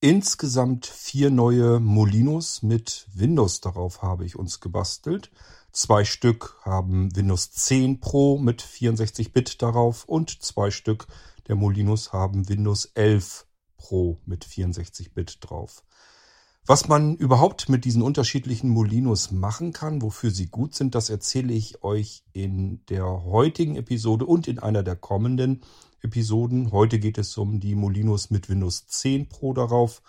Insgesamt vier neue Molinos mit Windows darauf habe ich uns gebastelt. Zwei Stück haben Windows 10 Pro mit 64-Bit darauf und zwei Stück der Molinos haben Windows 11 Pro mit 64-Bit drauf. Was man überhaupt mit diesen unterschiedlichen Molinos machen kann, wofür sie gut sind, das erzähle ich euch in der heutigen Episode und in einer der kommenden Episoden. Heute geht es um die Molinos mit Windows 10 Pro darauf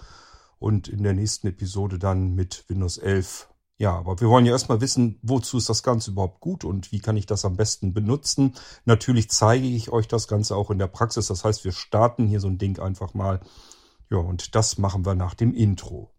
und in der nächsten Episode dann mit Windows 11. Ja, aber wir wollen ja erstmal wissen, wozu ist das Ganze überhaupt gut und wie kann ich das am besten benutzen. Natürlich zeige ich euch das Ganze auch in der Praxis. Das heißt, wir starten hier so ein Ding einfach mal. Ja, und das machen wir nach dem Intro.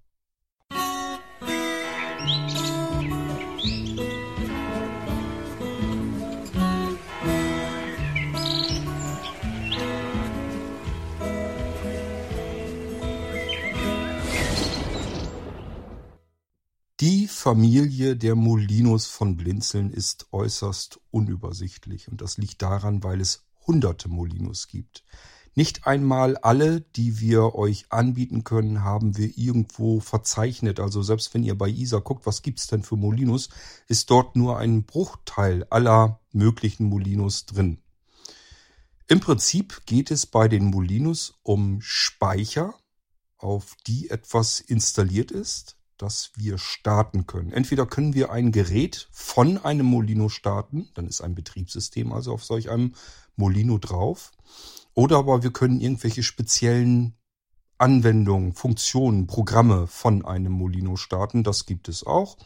Die Familie der Molinos von Blinzeln ist äußerst unübersichtlich und das liegt daran, weil es hunderte Molinos gibt. Nicht einmal alle, die wir euch anbieten können, haben wir irgendwo verzeichnet. Also selbst wenn ihr bei ISA guckt, was gibt's denn für Molinos, ist dort nur ein Bruchteil aller möglichen Molinos drin. Im Prinzip geht es bei den Molinos um Speicher, auf die etwas installiert ist, das wir starten können. Entweder können wir ein Gerät von einem Molino starten, dann ist ein Betriebssystem also auf solch einem Molino drauf. Oder aber wir können irgendwelche speziellen Anwendungen, Funktionen, Programme von einem Molino starten. Das gibt es auch.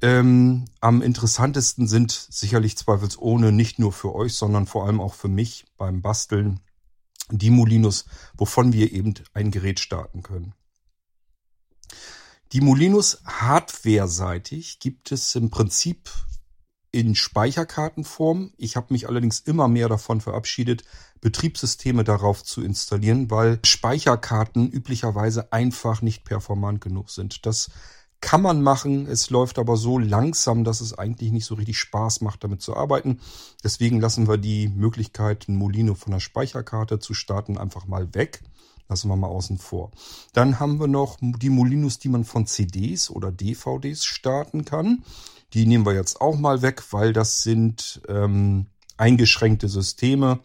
Ähm, am interessantesten sind sicherlich zweifelsohne nicht nur für euch, sondern vor allem auch für mich beim Basteln die Molinos, wovon wir eben ein Gerät starten können. Die Molinos hardware-seitig gibt es im Prinzip in Speicherkartenform. Ich habe mich allerdings immer mehr davon verabschiedet, Betriebssysteme darauf zu installieren, weil Speicherkarten üblicherweise einfach nicht performant genug sind. Das kann man machen, es läuft aber so langsam, dass es eigentlich nicht so richtig Spaß macht, damit zu arbeiten. Deswegen lassen wir die Möglichkeit, ein Molino von der Speicherkarte zu starten, einfach mal weg. Lassen wir mal außen vor. Dann haben wir noch die Molinos, die man von CDs oder DVDs starten kann. Die nehmen wir jetzt auch mal weg, weil das sind ähm, eingeschränkte Systeme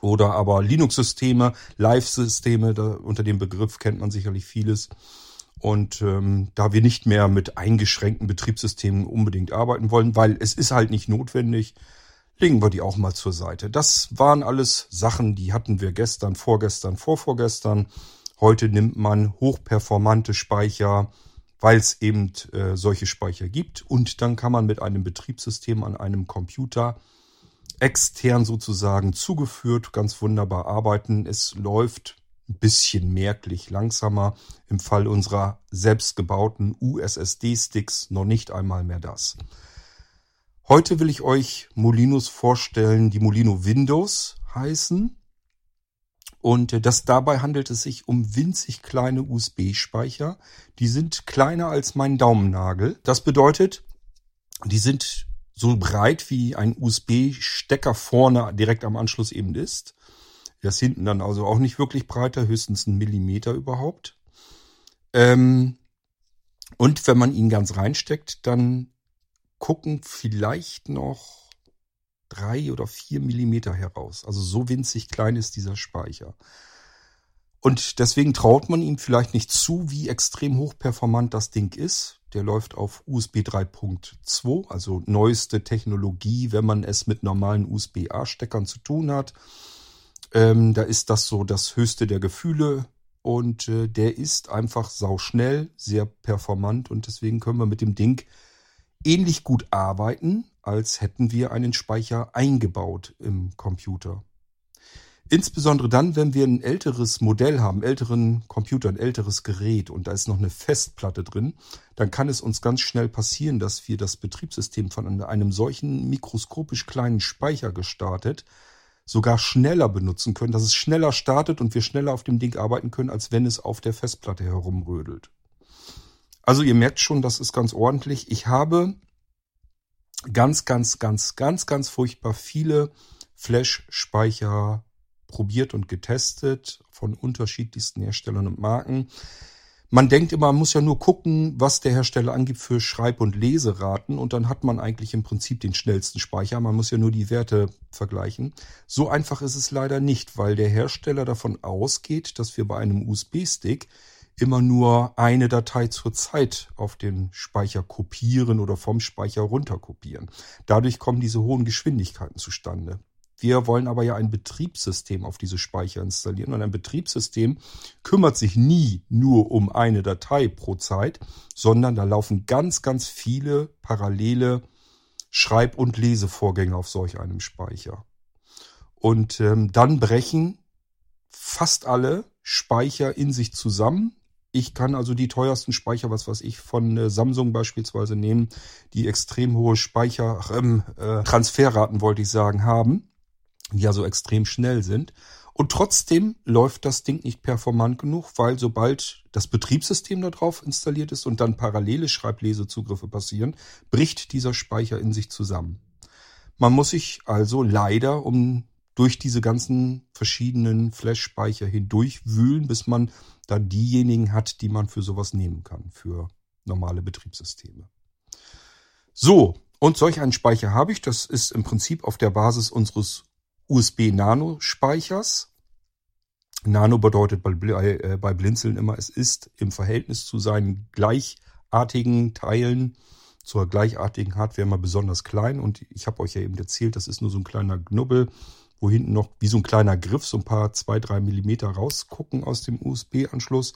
oder aber Linux-Systeme, Live-Systeme. Unter dem Begriff kennt man sicherlich vieles. Und ähm, da wir nicht mehr mit eingeschränkten Betriebssystemen unbedingt arbeiten wollen, weil es ist halt nicht notwendig, legen wir die auch mal zur Seite. Das waren alles Sachen, die hatten wir gestern, vorgestern, vorvorgestern. Heute nimmt man hochperformante Speicher, weil es eben äh, solche Speicher gibt. Und dann kann man mit einem Betriebssystem an einem Computer extern sozusagen zugeführt ganz wunderbar arbeiten. Es läuft ein bisschen merklich langsamer. Im Fall unserer selbstgebauten USSD-Sticks noch nicht einmal mehr das. Heute will ich euch Molinos vorstellen, die Molino Windows heißen. Und äh, das dabei handelt es sich um winzig kleine USB-Speicher. Die sind kleiner als mein Daumennagel. Das bedeutet, die sind so breit wie ein USB-Stecker vorne direkt am Anschluss eben ist. Das hinten dann also auch nicht wirklich breiter, höchstens ein Millimeter überhaupt. Ähm, und wenn man ihn ganz reinsteckt, dann gucken vielleicht noch drei oder vier Millimeter heraus. Also so winzig klein ist dieser Speicher. Und deswegen traut man ihm vielleicht nicht zu, wie extrem hochperformant das Ding ist. Der läuft auf USB 3.2, also neueste Technologie, wenn man es mit normalen USB-A-Steckern zu tun hat. Ähm, da ist das so das höchste der Gefühle und äh, der ist einfach sauschnell, sehr performant und deswegen können wir mit dem Ding ähnlich gut arbeiten, als hätten wir einen Speicher eingebaut im Computer. Insbesondere dann, wenn wir ein älteres Modell haben, älteren Computer, ein älteres Gerät und da ist noch eine Festplatte drin, dann kann es uns ganz schnell passieren, dass wir das Betriebssystem von einem solchen mikroskopisch kleinen Speicher gestartet sogar schneller benutzen können, dass es schneller startet und wir schneller auf dem Ding arbeiten können, als wenn es auf der Festplatte herumrödelt. Also ihr merkt schon, das ist ganz ordentlich. Ich habe ganz, ganz, ganz, ganz, ganz furchtbar viele Flash-Speicher probiert und getestet von unterschiedlichsten Herstellern und Marken. Man denkt immer, man muss ja nur gucken, was der Hersteller angibt für Schreib- und Leseraten und dann hat man eigentlich im Prinzip den schnellsten Speicher. Man muss ja nur die Werte vergleichen. So einfach ist es leider nicht, weil der Hersteller davon ausgeht, dass wir bei einem USB-Stick immer nur eine Datei zur Zeit auf den Speicher kopieren oder vom Speicher runter kopieren. Dadurch kommen diese hohen Geschwindigkeiten zustande. Wir wollen aber ja ein Betriebssystem auf diese Speicher installieren und ein Betriebssystem kümmert sich nie nur um eine Datei pro Zeit, sondern da laufen ganz, ganz viele parallele Schreib- und Lesevorgänge auf solch einem Speicher. Und ähm, dann brechen fast alle Speicher in sich zusammen. Ich kann also die teuersten Speicher, was weiß ich, von äh, Samsung beispielsweise nehmen, die extrem hohe Speicher, ähm, äh, Transferraten wollte ich sagen, haben die ja so extrem schnell sind. Und trotzdem läuft das Ding nicht performant genug, weil sobald das Betriebssystem da drauf installiert ist und dann parallele Schreiblesezugriffe passieren, bricht dieser Speicher in sich zusammen. Man muss sich also leider um durch diese ganzen verschiedenen Flash-Speicher hindurch wühlen, bis man dann diejenigen hat, die man für sowas nehmen kann, für normale Betriebssysteme. So, und solch einen Speicher habe ich. Das ist im Prinzip auf der Basis unseres USB-Nano-Speichers. Nano bedeutet bei, äh, bei Blinzeln immer, es ist im Verhältnis zu seinen gleichartigen Teilen, zur gleichartigen Hardware immer besonders klein. Und ich habe euch ja eben erzählt, das ist nur so ein kleiner Knubbel, wo hinten noch wie so ein kleiner Griff so ein paar zwei, drei Millimeter rausgucken aus dem USB-Anschluss.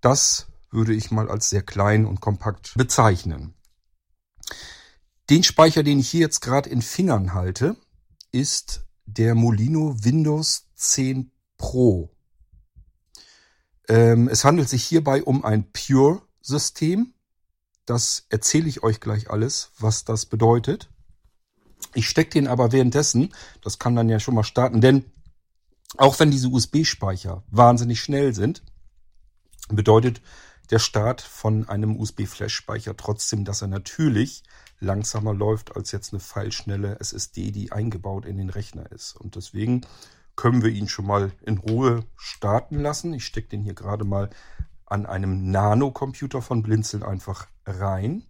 Das würde ich mal als sehr klein und kompakt bezeichnen. Den Speicher, den ich hier jetzt gerade in Fingern halte, ist der Molino Windows 10 Pro. Ähm, es handelt sich hierbei um ein Pure-System. Das erzähle ich euch gleich alles, was das bedeutet. Ich stecke den aber währenddessen, das kann dann ja schon mal starten, denn auch wenn diese USB-Speicher wahnsinnig schnell sind, bedeutet der Start von einem USB-Flash-Speicher trotzdem, dass er natürlich langsamer läuft als jetzt eine pfeilschnelle SSD, die eingebaut in den Rechner ist. Und deswegen können wir ihn schon mal in Ruhe starten lassen. Ich stecke den hier gerade mal an einem Nano-Computer von Blinzeln einfach rein.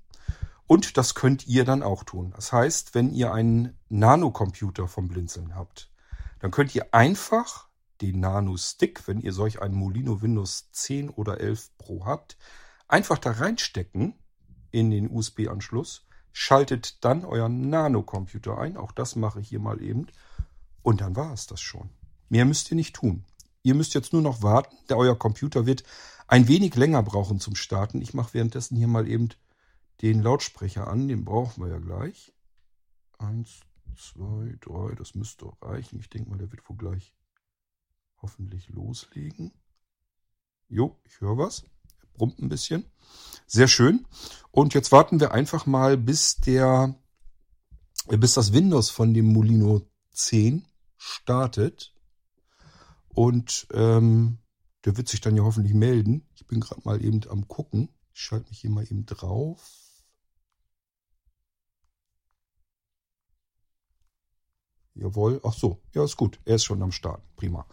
Und das könnt ihr dann auch tun. Das heißt, wenn ihr einen Nano-Computer vom Blinzeln habt, dann könnt ihr einfach den Nano Stick, wenn ihr solch einen Molino Windows 10 oder 11 Pro habt, einfach da reinstecken in den USB-Anschluss schaltet dann euren Nano-Computer ein. Auch das mache ich hier mal eben. Und dann war es das schon. Mehr müsst ihr nicht tun. Ihr müsst jetzt nur noch warten. Der euer Computer wird ein wenig länger brauchen zum Starten. Ich mache währenddessen hier mal eben den Lautsprecher an. Den brauchen wir ja gleich. Eins, zwei, drei. Das müsste reichen. Ich denke mal, der wird wohl gleich hoffentlich loslegen. Jo, ich höre was brummt ein bisschen. Sehr schön. Und jetzt warten wir einfach mal, bis der, bis das Windows von dem Molino 10 startet. Und ähm, der wird sich dann ja hoffentlich melden. Ich bin gerade mal eben am gucken. Ich schalte mich hier mal eben drauf. Jawohl. Ach so. Ja, ist gut. Er ist schon am Start. Prima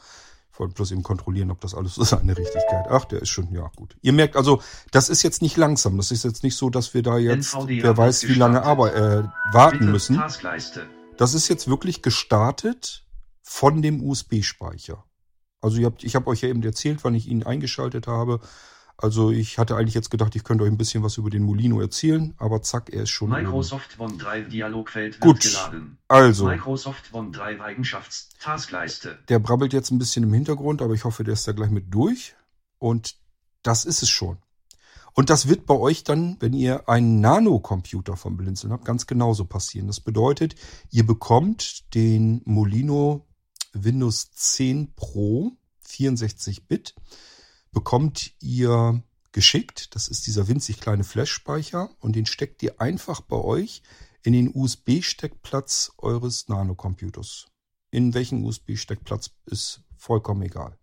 wollte bloß eben kontrollieren, ob das alles so seine Richtigkeit. Ach, der ist schon, ja gut. Ihr merkt also, das ist jetzt nicht langsam. Das ist jetzt nicht so, dass wir da jetzt, wer weiß, wie lange aber, äh, warten müssen. Das ist jetzt wirklich gestartet von dem USB-Speicher. Also ihr habt, ich habe euch ja eben erzählt, wann ich ihn eingeschaltet habe. Also ich hatte eigentlich jetzt gedacht, ich könnte euch ein bisschen was über den Molino erzählen, aber zack, er ist schon. Microsoft OneDrive Dialogfeld Gut, geladen. Also. Microsoft OneDrive Eigenschaftstaskleiste. Der brabbelt jetzt ein bisschen im Hintergrund, aber ich hoffe, der ist da gleich mit durch. Und das ist es schon. Und das wird bei euch dann, wenn ihr einen Nano-Computer vom Blinzeln habt, ganz genauso passieren. Das bedeutet, ihr bekommt den Molino Windows 10 Pro 64-Bit bekommt ihr geschickt. Das ist dieser winzig kleine Flash-Speicher und den steckt ihr einfach bei euch in den USB-Steckplatz eures Nano-Computers. In welchen USB-Steckplatz ist vollkommen egal.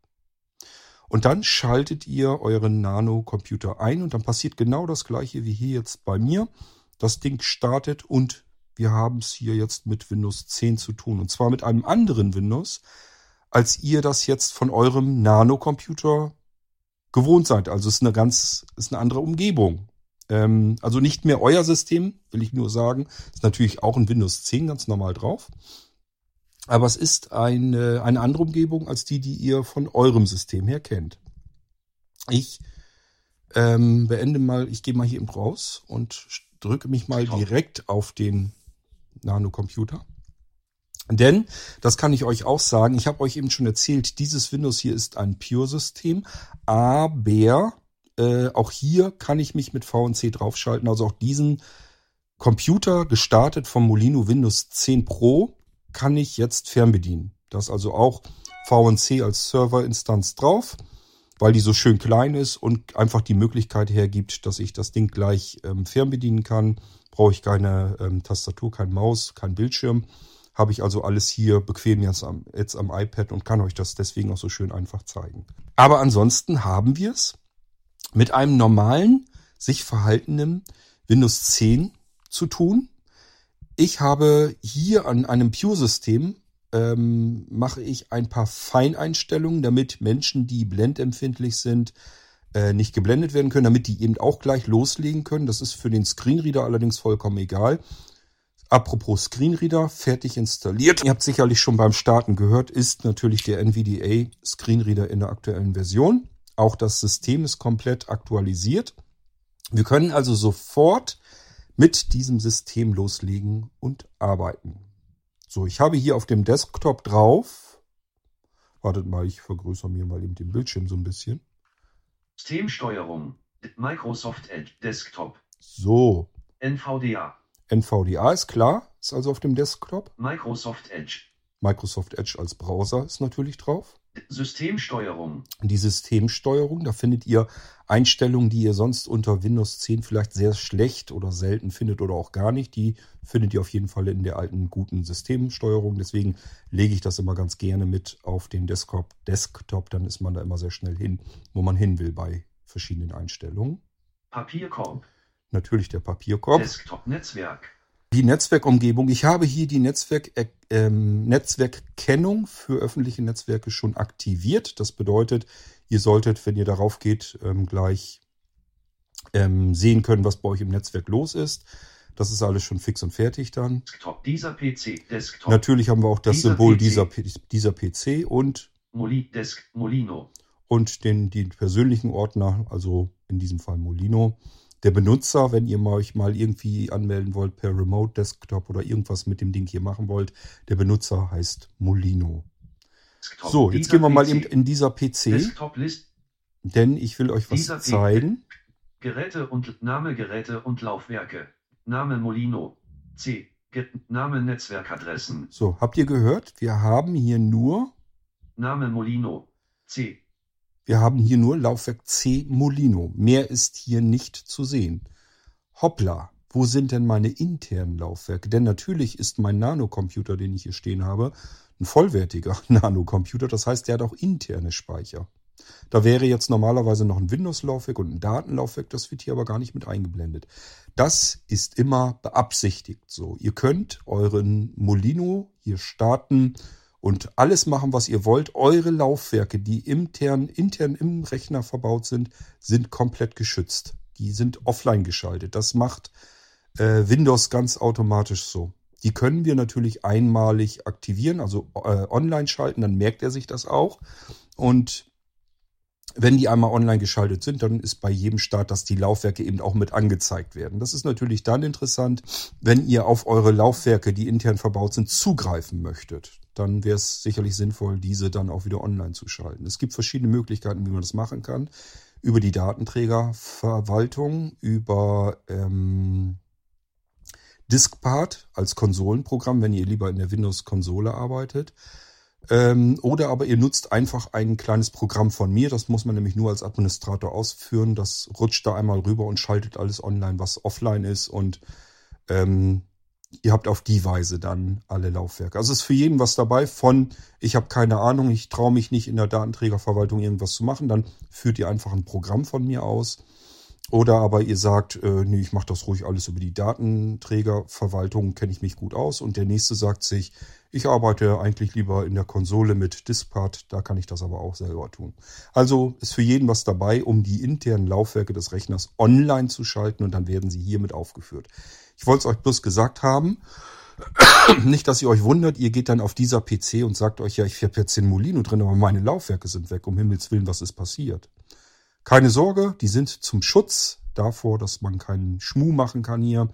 Und dann schaltet ihr euren Nano-Computer ein und dann passiert genau das gleiche wie hier jetzt bei mir. Das Ding startet und wir haben es hier jetzt mit Windows 10 zu tun. Und zwar mit einem anderen Windows, als ihr das jetzt von eurem Nanocomputer gewohnt seid. Also es ist eine ganz, ist eine andere Umgebung. Ähm, also nicht mehr euer System, will ich nur sagen. Ist natürlich auch ein Windows 10 ganz normal drauf. Aber es ist eine, eine andere Umgebung als die, die ihr von eurem System her kennt. Ich ähm, beende mal, ich gehe mal hier eben raus und drücke mich mal direkt auf den Nano-Computer. Denn, das kann ich euch auch sagen, ich habe euch eben schon erzählt, dieses Windows hier ist ein Pure-System, aber äh, auch hier kann ich mich mit VNC draufschalten. Also auch diesen Computer, gestartet vom Molino Windows 10 Pro, kann ich jetzt fernbedienen. Da ist also auch VNC als Serverinstanz drauf, weil die so schön klein ist und einfach die Möglichkeit hergibt, dass ich das Ding gleich ähm, fernbedienen kann. Brauche ich keine ähm, Tastatur, kein Maus, kein Bildschirm habe ich also alles hier bequem jetzt am, jetzt am iPad und kann euch das deswegen auch so schön einfach zeigen. Aber ansonsten haben wir es mit einem normalen, sich verhaltenen Windows 10 zu tun. Ich habe hier an einem Pure-System ähm, mache ich ein paar Feineinstellungen, damit Menschen, die blendempfindlich sind, äh, nicht geblendet werden können, damit die eben auch gleich loslegen können. Das ist für den Screenreader allerdings vollkommen egal. Apropos Screenreader, fertig installiert. Ihr habt sicherlich schon beim Starten gehört, ist natürlich der NVDA Screenreader in der aktuellen Version. Auch das System ist komplett aktualisiert. Wir können also sofort mit diesem System loslegen und arbeiten. So, ich habe hier auf dem Desktop drauf. Wartet mal, ich vergrößere mir mal eben den Bildschirm so ein bisschen. Systemsteuerung. Microsoft Edge Desktop. So. NVDA. NVDA ist klar, ist also auf dem Desktop. Microsoft Edge. Microsoft Edge als Browser ist natürlich drauf. Systemsteuerung. Die Systemsteuerung, da findet ihr Einstellungen, die ihr sonst unter Windows 10 vielleicht sehr schlecht oder selten findet oder auch gar nicht. Die findet ihr auf jeden Fall in der alten guten Systemsteuerung. Deswegen lege ich das immer ganz gerne mit auf den Desktop. Desktop, dann ist man da immer sehr schnell hin, wo man hin will bei verschiedenen Einstellungen. Papierkorb. Natürlich der Papierkorb. Desktop-Netzwerk. Die Netzwerkumgebung. Ich habe hier die Netzwerk, äh, ähm, Netzwerkkennung für öffentliche Netzwerke schon aktiviert. Das bedeutet, ihr solltet, wenn ihr darauf geht, ähm, gleich ähm, sehen können, was bei euch im Netzwerk los ist. Das ist alles schon fix und fertig dann. Desktop, dieser PC. Desktop. Natürlich haben wir auch das Dieser Symbol PC. dieser, dieser PC und, Moli, Desk, Molino. und den, den persönlichen Ordner, also in diesem Fall Molino. Der Benutzer, wenn ihr mal euch mal irgendwie anmelden wollt per Remote Desktop oder irgendwas mit dem Ding hier machen wollt, der Benutzer heißt Molino. Desktop, So, jetzt gehen wir mal eben in dieser PC, denn ich will euch was zeigen. Geräte und Name Geräte und Laufwerke. Name Molino. C. Name Netzwerkadressen. So, habt ihr gehört? Wir haben hier nur, Name Molino. C. wir haben hier nur Laufwerk C Molino. Mehr ist hier nicht zu sehen. Hoppla, wo sind denn meine internen Laufwerke? Denn natürlich ist mein Nanocomputer, den ich hier stehen habe, ein vollwertiger Nanocomputer. Das heißt, der hat auch interne Speicher. Da wäre jetzt normalerweise noch ein Windows-Laufwerk und ein Datenlaufwerk, das wird hier aber gar nicht mit eingeblendet. Das ist immer beabsichtigt so. Ihr könnt euren Molino hier starten und alles machen, was ihr wollt. Eure Laufwerke, die intern, intern im Rechner verbaut sind, sind komplett geschützt. Die sind offline geschaltet. Das macht äh, Windows ganz automatisch so. Die können wir natürlich einmalig aktivieren, also äh, online schalten, dann merkt er sich das auch. Und wenn die einmal online geschaltet sind, dann ist bei jedem Start, dass die Laufwerke eben auch mit angezeigt werden. Das ist natürlich dann interessant, wenn ihr auf eure Laufwerke, die intern verbaut sind, zugreifen möchtet. Dann wäre es sicherlich sinnvoll, diese dann auch wieder online zu schalten. Es gibt verschiedene Möglichkeiten, wie man das machen kann. Über die Datenträgerverwaltung, über ähm, Diskpart als Konsolenprogramm, wenn ihr lieber in der Windows-Konsole arbeitet. Ähm, oder aber ihr nutzt einfach ein kleines Programm von mir. Das muss man nämlich nur als Administrator ausführen. Das rutscht da einmal rüber und schaltet alles online, was offline ist. Und ähm, ihr habt auf die Weise dann alle Laufwerke. Also es ist für jeden was dabei von, ich habe keine Ahnung, ich traue mich nicht in der Datenträgerverwaltung irgendwas zu machen. Dann führt ihr einfach ein Programm von mir aus. Oder aber ihr sagt, äh, nee, ich mache das ruhig alles über die Datenträgerverwaltung, kenne ich mich gut aus. Und der nächste sagt sich, ich arbeite eigentlich lieber in der Konsole mit Diskpart, da kann ich das aber auch selber tun. Also ist für jeden was dabei, um die internen Laufwerke des Rechners online zu schalten und dann werden sie hiermit aufgeführt. Ich wollte es euch bloß gesagt haben. Nicht, dass ihr euch wundert, ihr geht dann auf dieser PC und sagt euch, ja, ich habe jetzt den Molino drin, aber meine Laufwerke sind weg. Um Himmels Willen, was ist passiert? Keine Sorge, die sind zum Schutz davor, dass man keinen Schmuh machen kann hier.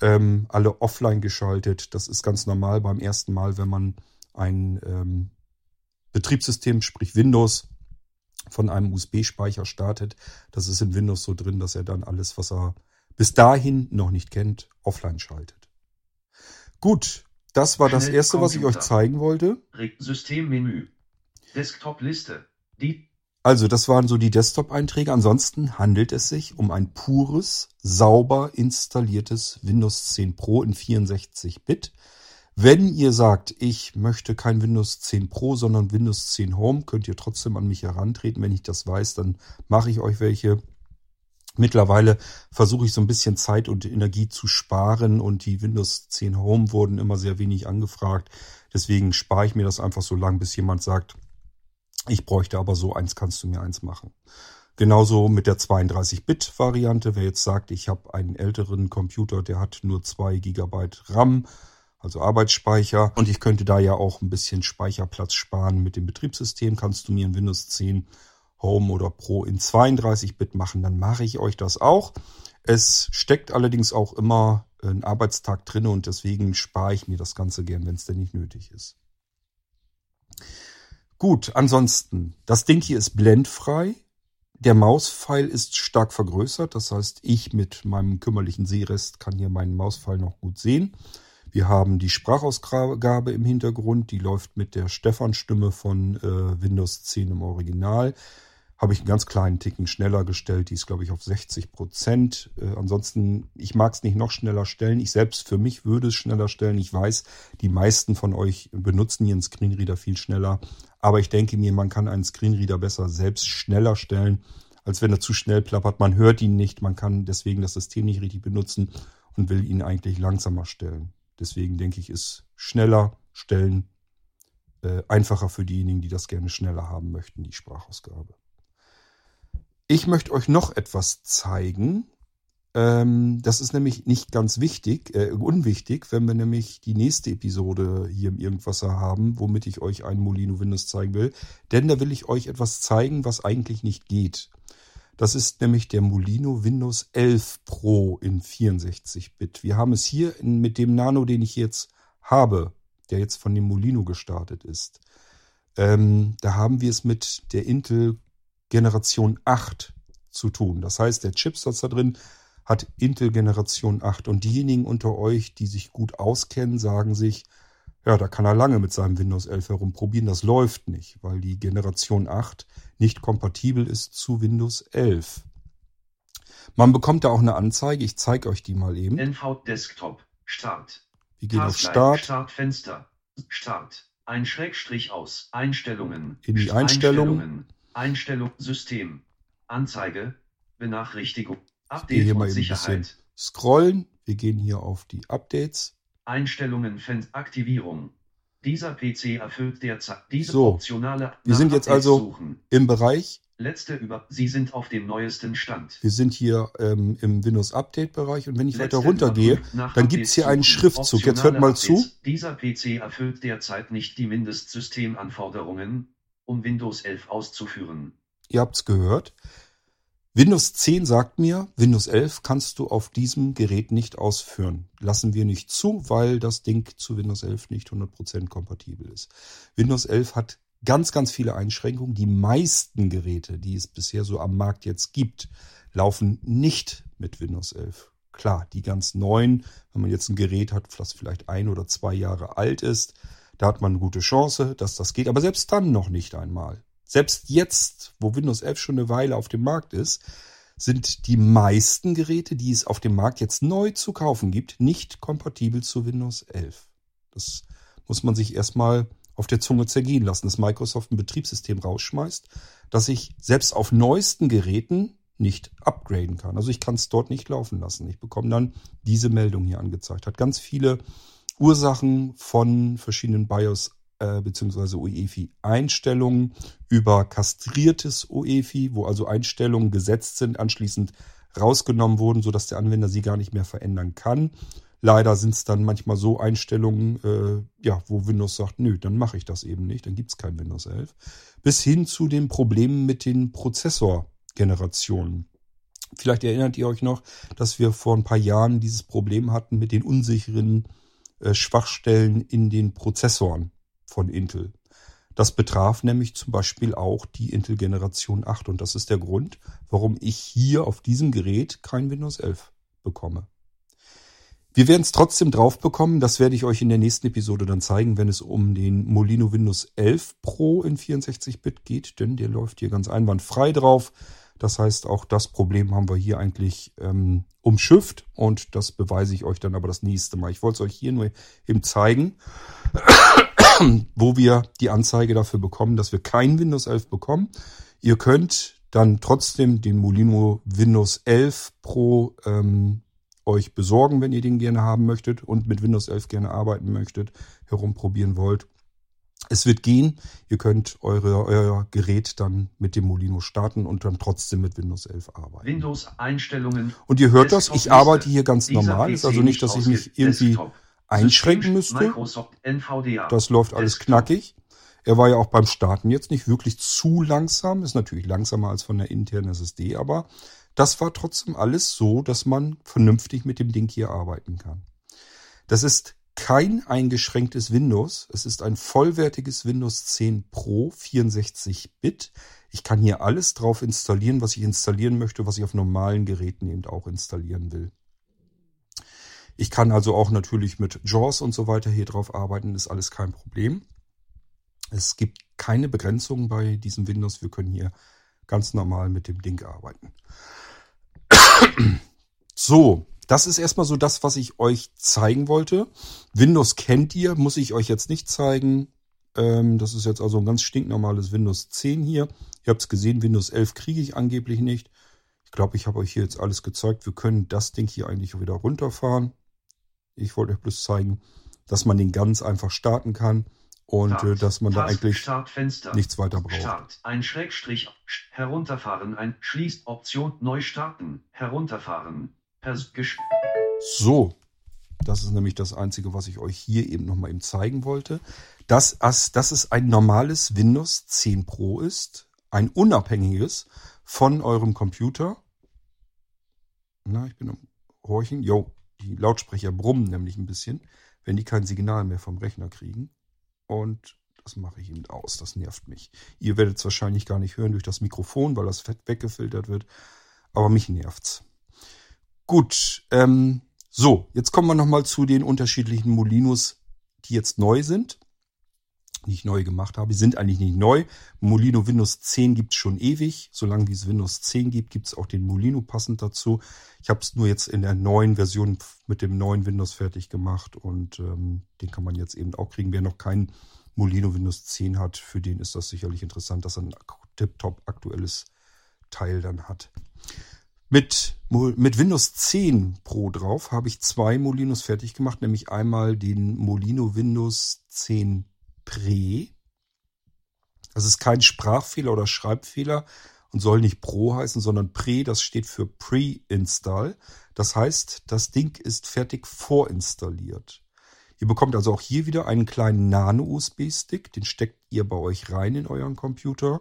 Ähm, alle offline geschaltet. Das ist ganz normal beim ersten Mal, wenn man ein ähm, Betriebssystem, sprich Windows, von einem USB-Speicher startet. Das ist in Windows so drin, dass er dann alles, was er bis dahin noch nicht kennt, offline schaltet. Gut, das war das erste, was ich euch zeigen wollte. Systemmenü. Desktop-Liste. Die also das waren so die Desktop-Einträge. Ansonsten handelt es sich um ein pures, sauber installiertes Windows 10 Pro in 64-Bit. Wenn ihr sagt, ich möchte kein Windows 10 Pro, sondern Windows 10 Home, könnt ihr trotzdem an mich herantreten. Wenn ich das weiß, dann mache ich euch welche. Mittlerweile versuche ich so ein bisschen Zeit und Energie zu sparen und die Windows 10 Home wurden immer sehr wenig angefragt. Deswegen spare ich mir das einfach so lang, bis jemand sagt, ich bräuchte aber so eins, kannst du mir eins machen. Genauso mit der 32-Bit-Variante. Wer jetzt sagt, ich habe einen älteren Computer, der hat nur zwei Gigabyte RAM, also Arbeitsspeicher, und ich könnte da ja auch ein bisschen Speicherplatz sparen mit dem Betriebssystem, kannst du mir ein Windows 10 Home oder Pro in 32-Bit machen, dann mache ich euch das auch. Es steckt allerdings auch immer ein Arbeitstag drin und deswegen spare ich mir das Ganze gern, wenn es denn nicht nötig ist. Gut, ansonsten, das Ding hier ist blendfrei. Der Mauspfeil ist stark vergrößert, das heißt, ich mit meinem kümmerlichen Sehrest kann hier meinen Mauspfeil noch gut sehen. Wir haben die Sprachausgabe im Hintergrund, die läuft mit der Stefan-Stimme von äh, Windows 10 im Original habe ich einen ganz kleinen Ticken schneller gestellt. Die ist, glaube ich, auf 60 Prozent. Äh, ansonsten, ich mag es nicht noch schneller stellen. Ich selbst für mich würde es schneller stellen. Ich weiß, die meisten von euch benutzen ihren Screenreader viel schneller. Aber ich denke mir, man kann einen Screenreader besser selbst schneller stellen, als wenn er zu schnell plappert. Man hört ihn nicht. Man kann deswegen das System nicht richtig benutzen und will ihn eigentlich langsamer stellen. Deswegen denke ich, ist schneller stellen äh, einfacher für diejenigen, die das gerne schneller haben möchten, die Sprachausgabe. Ich möchte euch noch etwas zeigen. Ähm, das ist nämlich nicht ganz wichtig, äh, unwichtig, wenn wir nämlich die nächste Episode hier im Irgendwasser haben, womit ich euch einen Molino Windows zeigen will. Denn da will ich euch etwas zeigen, was eigentlich nicht geht. Das ist nämlich der Molino Windows 11 Pro in 64-Bit. Wir haben es hier mit dem Nano, den ich jetzt habe, der jetzt von dem Molino gestartet ist. Ähm, da haben wir es mit der Intel Generation 8 zu tun. Das heißt, der Chipsatz da drin hat Intel Generation 8. Und diejenigen unter euch, die sich gut auskennen, sagen sich, ja, da kann er lange mit seinem Windows 11 herumprobieren. Das läuft nicht, weil die Generation 8 nicht kompatibel ist zu Windows 11. Man bekommt da auch eine Anzeige. Ich zeige euch die mal eben. NV Desktop. Start. Wir gehen auf Start. Startfenster. Start. Ein Schrägstrich aus. Einstellungen. In die Einstellungen. Einstellungen. Einstellung System. Anzeige. Benachrichtigung. Update hier mal Sicherheit. scrollen. Wir gehen hier auf die Updates. Einstellungen Fenster Aktivierung. Dieser PC erfüllt derzeit diese so, optionale. Wir sind jetzt also suchen. im Bereich. Letzte über. Sie sind auf dem neuesten Stand. Wir sind hier ähm, im Windows Update Bereich und wenn ich Letzte weiter runtergehe, dann gibt es hier einen Schriftzug. Jetzt hört mal zu. Dieser PC erfüllt derzeit nicht die Mindestsystemanforderungen um Windows 11 auszuführen. Ihr habt's gehört. Windows 10 sagt mir, Windows 11 kannst du auf diesem Gerät nicht ausführen. Lassen wir nicht zu, weil das Ding zu Windows 11 nicht 100% kompatibel ist. Windows 11 hat ganz, ganz viele Einschränkungen. Die meisten Geräte, die es bisher so am Markt jetzt gibt, laufen nicht mit Windows 11. Klar, die ganz neuen, wenn man jetzt ein Gerät hat, das vielleicht ein oder zwei Jahre alt ist, da hat man eine gute Chance, dass das geht, aber selbst dann noch nicht einmal. Selbst jetzt, wo Windows 11 schon eine Weile auf dem Markt ist, sind die meisten Geräte, die es auf dem Markt jetzt neu zu kaufen gibt, nicht kompatibel zu Windows 11. Das muss man sich erstmal auf der Zunge zergehen lassen, dass Microsoft ein Betriebssystem rausschmeißt, dass ich selbst auf neuesten Geräten nicht upgraden kann. Also ich kann es dort nicht laufen lassen. Ich bekomme dann diese Meldung hier angezeigt. Hat ganz viele Ursachen von verschiedenen BIOS äh, bzw. UEFI-Einstellungen über kastriertes UEFI, wo also Einstellungen gesetzt sind, anschließend rausgenommen wurden, sodass der Anwender sie gar nicht mehr verändern kann. Leider sind es dann manchmal so Einstellungen, äh, ja, wo Windows sagt, nö, dann mache ich das eben nicht, dann gibt es kein Windows 11. Bis hin zu den Problemen mit den Prozessorgenerationen. Vielleicht erinnert ihr euch noch, dass wir vor ein paar Jahren dieses Problem hatten mit den unsicheren Schwachstellen in den Prozessoren von Intel. Das betraf nämlich zum Beispiel auch die Intel Generation 8 und das ist der Grund, warum ich hier auf diesem Gerät kein Windows 11 bekomme. Wir werden es trotzdem drauf bekommen, das werde ich euch in der nächsten Episode dann zeigen, wenn es um den Molino Windows 11 Pro in 64-Bit geht, denn der läuft hier ganz einwandfrei drauf. Das heißt, auch das Problem haben wir hier eigentlich ähm, umschifft und das beweise ich euch dann aber das nächste Mal. Ich wollte es euch hier nur eben zeigen, wo wir die Anzeige dafür bekommen, dass wir kein Windows 11 bekommen. Ihr könnt dann trotzdem den Molino Windows 11 Pro ähm, euch besorgen, wenn ihr den gerne haben möchtet und mit Windows 11 gerne arbeiten möchtet, herumprobieren wollt. Es wird gehen. Ihr könnt eure, euer Gerät dann mit dem Molino starten und dann trotzdem mit Windows 11 arbeiten. Windows-Einstellungen. Und ihr hört das, ich arbeite hier ganz normal. Ist also nicht, dass ich mich irgendwie Desktop. einschränken müsste. Das läuft alles knackig. Er war ja auch beim Starten jetzt nicht wirklich zu langsam. Ist natürlich langsamer als von der internen SSD, aber das war trotzdem alles so, dass man vernünftig mit dem Ding hier arbeiten kann. Das ist kein eingeschränktes Windows. Es ist ein vollwertiges Windows 10 Pro 64-Bit. Ich kann hier alles drauf installieren, was ich installieren möchte, was ich auf normalen Geräten eben auch installieren will. Ich kann also auch natürlich mit JAWS und so weiter hier drauf arbeiten, ist alles kein Problem. Es gibt keine Begrenzungen bei diesem Windows. Wir können hier ganz normal mit dem Ding arbeiten. So, das ist erstmal so das, was ich euch zeigen wollte. Windows kennt ihr, muss ich euch jetzt nicht zeigen. Ähm, das ist jetzt also ein ganz stinknormales Windows 10 hier. Ihr habt es gesehen, Windows 11 kriege ich angeblich nicht. Ich glaube, ich habe euch hier jetzt alles gezeigt. Wir können das Ding hier eigentlich wieder runterfahren. Ich wollte euch bloß zeigen, dass man den ganz einfach starten kann und Start, äh, dass man da eigentlich nichts weiter braucht. Start, ein Schrägstrich, herunterfahren, ein schließt Option neu starten, herunterfahren, so, das ist nämlich das Einzige, was ich euch hier eben nochmal eben zeigen wollte. Dass, dass es ein normales Windows 10 Pro ist, ein unabhängiges von eurem Computer. Na, ich bin am Horchen. Jo, die Lautsprecher brummen nämlich ein bisschen, wenn die kein Signal mehr vom Rechner kriegen. Und das mache ich eben aus. Das nervt mich. Ihr werdet es wahrscheinlich gar nicht hören durch das Mikrofon, weil das Fett weggefiltert wird. Aber mich nervt's. Gut, ähm, so, jetzt kommen wir nochmal zu den unterschiedlichen Molinos, die jetzt neu sind. Ich neu gemacht habe. Die sind eigentlich nicht neu. Molino Windows 10 gibt's schon ewig. Solange wie es Windows 10 gibt, gibt's auch den Molino passend dazu. Ich habe es nur jetzt in der neuen Version mit dem neuen Windows fertig gemacht und ähm, den kann man jetzt eben auch kriegen. Wer noch kein Molino Windows 10 hat, für den ist das sicherlich interessant, dass er ein tiptop aktuelles Teil dann hat. Mit, mit Windows 10 Pro drauf habe ich zwei Molinos fertig gemacht, nämlich einmal den Molino Windows 10 Pre. Das ist kein Sprachfehler oder Schreibfehler und soll nicht Pro heißen, sondern Pre, das steht für Pre-Install. Das heißt, das Ding ist fertig vorinstalliert. Ihr bekommt also auch hier wieder einen kleinen Nano-USB-Stick, den steckt ihr bei euch rein in euren Computer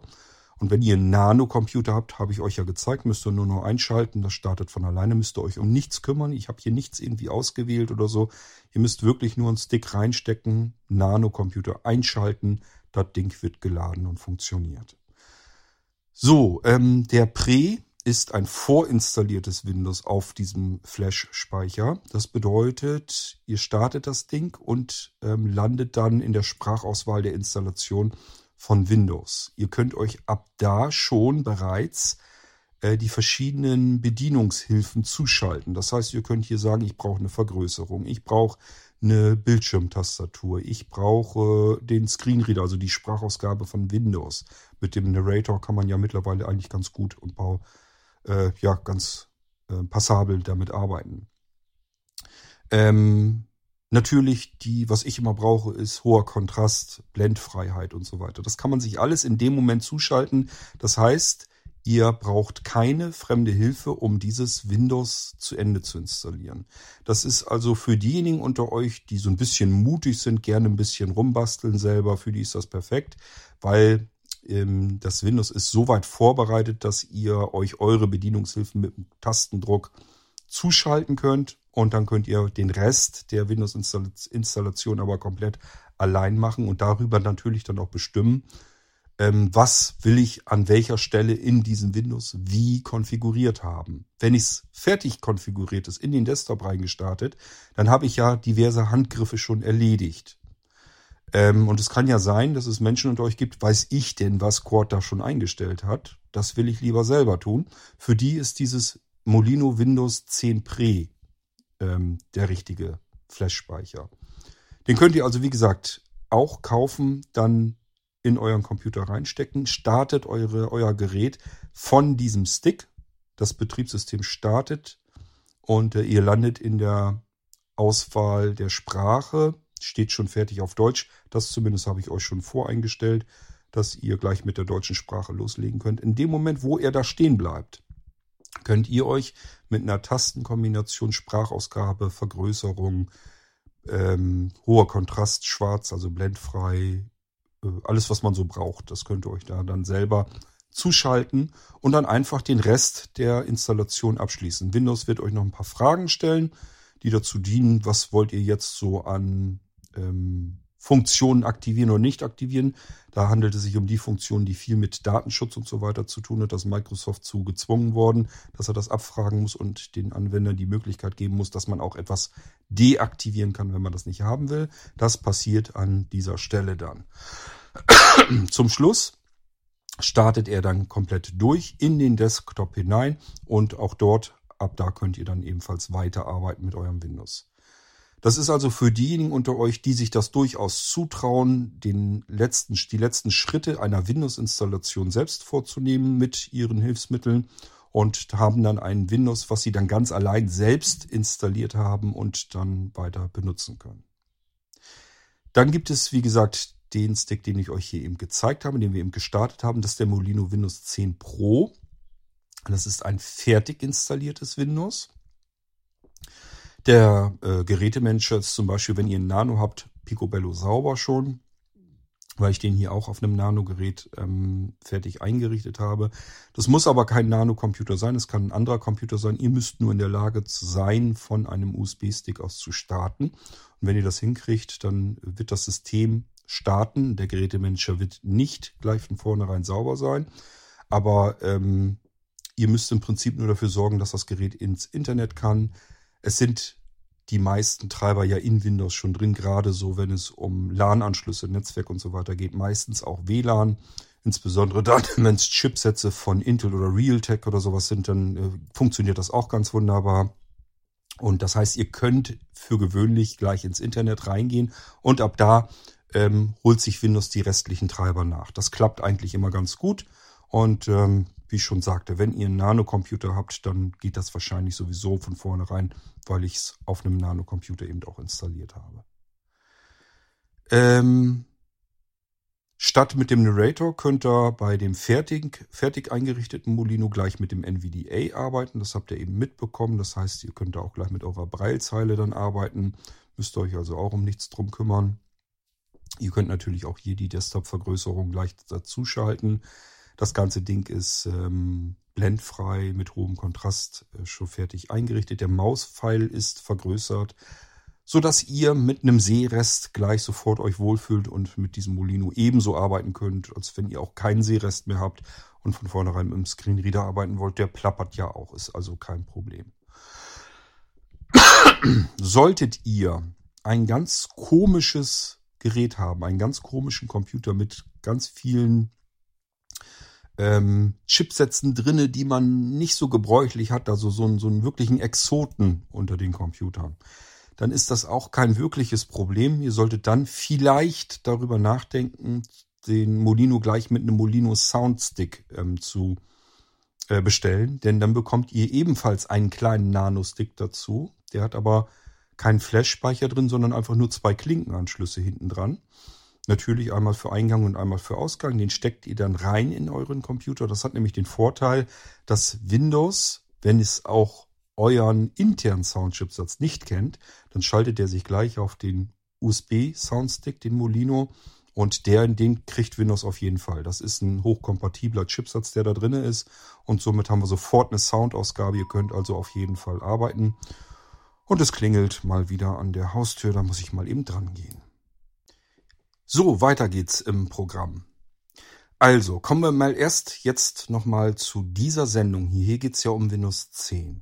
und wenn ihr einen Nano-Computer habt, habe ich euch ja gezeigt, müsst ihr nur noch einschalten. Das startet von alleine, müsst ihr euch um nichts kümmern. Ich habe hier nichts irgendwie ausgewählt oder so. Ihr müsst wirklich nur einen Stick reinstecken, Nano-Computer einschalten. Das Ding wird geladen und funktioniert. So, ähm, der Pre ist ein vorinstalliertes Windows auf diesem Flash-Speicher. Das bedeutet, ihr startet das Ding und ähm, landet dann in der Sprachauswahl der Installation von Windows. Ihr könnt euch ab da schon bereits äh, die verschiedenen Bedienungshilfen zuschalten. Das heißt, ihr könnt hier sagen, ich brauche eine Vergrößerung, ich brauche eine Bildschirmtastatur, ich brauche den Screenreader, also die Sprachausgabe von Windows. Mit dem Narrator kann man ja mittlerweile eigentlich ganz gut und äh, ja ganz äh, passabel damit arbeiten. Ähm, natürlich die, was ich immer brauche, ist hoher Kontrast, Blendfreiheit und so weiter. Das kann man sich alles in dem Moment zuschalten. Das heißt, Ihr braucht keine fremde Hilfe, um dieses Windows zu Ende zu installieren. Das ist also für diejenigen unter euch, die so ein bisschen mutig sind, gerne ein bisschen rumbasteln selber, für die ist das perfekt, weil ähm, das Windows ist so weit vorbereitet, dass ihr euch eure Bedienungshilfen mit Tastendruck zuschalten könnt und dann könnt ihr den Rest der Windows-Installation aber komplett allein machen und darüber natürlich dann auch bestimmen, ähm, was will ich an welcher Stelle in diesem Windows wie konfiguriert haben. Wenn ich es fertig konfiguriert ist, in den Desktop reingestartet, dann habe ich ja diverse Handgriffe schon erledigt. Ähm, und es kann ja sein, dass es Menschen unter euch gibt, weiß ich denn, was Quad da schon eingestellt hat. Das will ich lieber selber tun. Für die ist dieses Molino Windows 10 Pre ähm, der richtige Flash-Speicher. Den könnt ihr also, wie gesagt, auch kaufen, dann in euren Computer reinstecken, startet eure, euer Gerät von diesem Stick. Das Betriebssystem startet und äh, ihr landet in der Auswahl der Sprache. Steht schon fertig auf Deutsch. Das zumindest habe ich euch schon voreingestellt, dass ihr gleich mit der deutschen Sprache loslegen könnt. In dem Moment, wo er da stehen bleibt, könnt ihr euch mit einer Tastenkombination Sprachausgabe, Vergrößerung, ähm, hoher Kontrast, schwarz, also blendfrei, äh, alles, was man so braucht. Das könnt ihr euch da dann selber zuschalten und dann einfach den Rest der Installation abschließen. Windows wird euch noch ein paar Fragen stellen, die dazu dienen, was wollt ihr jetzt so an ähm, Funktionen aktivieren oder nicht aktivieren. Da handelt es sich um die Funktionen, die viel mit Datenschutz und so weiter zu tun hat. Da ist Microsoft zu gezwungen worden, dass er das abfragen muss und den Anwendern die Möglichkeit geben muss, dass man auch etwas deaktivieren kann, wenn man das nicht haben will. Das passiert an dieser Stelle dann. Zum Schluss startet er dann komplett durch in den Desktop hinein und auch dort, ab da könnt ihr dann ebenfalls weiterarbeiten mit eurem Windows. Das ist also für diejenigen unter euch, die sich das durchaus zutrauen, den letzten, die letzten Schritte einer Windows-Installation selbst vorzunehmen mit ihren Hilfsmitteln und haben dann ein Windows, was sie dann ganz allein selbst installiert haben und dann weiter benutzen können. Dann gibt es, wie gesagt, den Stick, den ich euch hier eben gezeigt habe, den wir eben gestartet haben. Das ist der Molino Windows 10 Pro. Das ist ein fertig installiertes Windows. Der äh, Gerätemanager ist zum Beispiel, wenn ihr ein Nano habt, Picobello sauber schon, weil ich den hier auch auf einem Nano-Gerät ähm, fertig eingerichtet habe. Das muss aber kein Nano-Computer sein, es kann ein anderer Computer sein. Ihr müsst nur in der Lage sein, von einem USB-Stick aus zu starten. Und wenn ihr das hinkriegt, dann wird das System starten. Der Gerätemanager wird nicht gleich von vornherein sauber sein, aber ähm, ihr müsst im Prinzip nur dafür sorgen, dass das Gerät ins Internet kann. Es sind die meisten Treiber ja in Windows schon drin, gerade so, wenn es um LAN-Anschlüsse, Netzwerk und so weiter geht, meistens auch WLAN. Insbesondere dann, wenn es Chipsätze von Intel oder Realtek oder sowas sind, dann äh, funktioniert das auch ganz wunderbar. Und das heißt, ihr könnt für gewöhnlich gleich ins Internet reingehen und ab da ähm, holt sich Windows die restlichen Treiber nach. Das klappt eigentlich immer ganz gut. Und ähm, wie ich schon sagte, wenn ihr einen Nanocomputer habt, dann geht das wahrscheinlich sowieso von vornherein, weil ich es auf einem Nanocomputer eben auch installiert habe. Ähm, statt mit dem Narrator könnt ihr bei dem fertig, fertig eingerichteten Molino gleich mit dem NVDA arbeiten. Das habt ihr eben mitbekommen. Das heißt, ihr könnt da auch gleich mit eurer Braillezeile dann arbeiten. Müsst ihr euch also auch um nichts drum kümmern. Ihr könnt natürlich auch hier die Desktop-Vergrößerung gleich dazuschalten. Das ganze Ding ist ähm, blendfrei mit hohem Kontrast äh, schon fertig eingerichtet. Der Mauspfeil ist vergrößert, so dass ihr mit einem Seerest gleich sofort euch wohlfühlt und mit diesem Molino ebenso arbeiten könnt, als wenn ihr auch keinen Seerest mehr habt und von vornherein mit dem Screenreader arbeiten wollt. Der plappert ja auch, ist also kein Problem. Solltet ihr ein ganz komisches Gerät haben, einen ganz komischen Computer mit ganz vielen ähm, Chipsätzen drinne, die man nicht so gebräuchlich hat, also so, einen, so einen wirklichen Exoten unter den Computern, dann ist das auch kein wirkliches Problem. Ihr solltet dann vielleicht darüber nachdenken, den Molino gleich mit einem Molino Soundstick ähm, zu äh, bestellen, denn dann bekommt ihr ebenfalls einen kleinen Nano-Stick dazu. Der hat aber keinen Flash-Speicher drin, sondern einfach nur zwei Klinkenanschlüsse hinten dran. Natürlich einmal für Eingang und einmal für Ausgang. Den steckt ihr dann rein in euren Computer. Das hat nämlich den Vorteil, dass Windows, wenn es auch euren internen Soundchipsatz nicht kennt, dann schaltet er sich gleich auf den USB-Soundstick, den Molino, und der, den kriegt Windows auf jeden Fall. Das ist ein hochkompatibler Chipsatz, der da drin ist. Und somit haben wir sofort eine Soundausgabe. Ihr könnt also auf jeden Fall arbeiten. Und es klingelt mal wieder an der Haustür. Da muss ich mal eben dran gehen. So, weiter geht's im Programm. Also, kommen wir mal erst jetzt nochmal zu dieser Sendung hier. Hier geht's ja um Windows 10.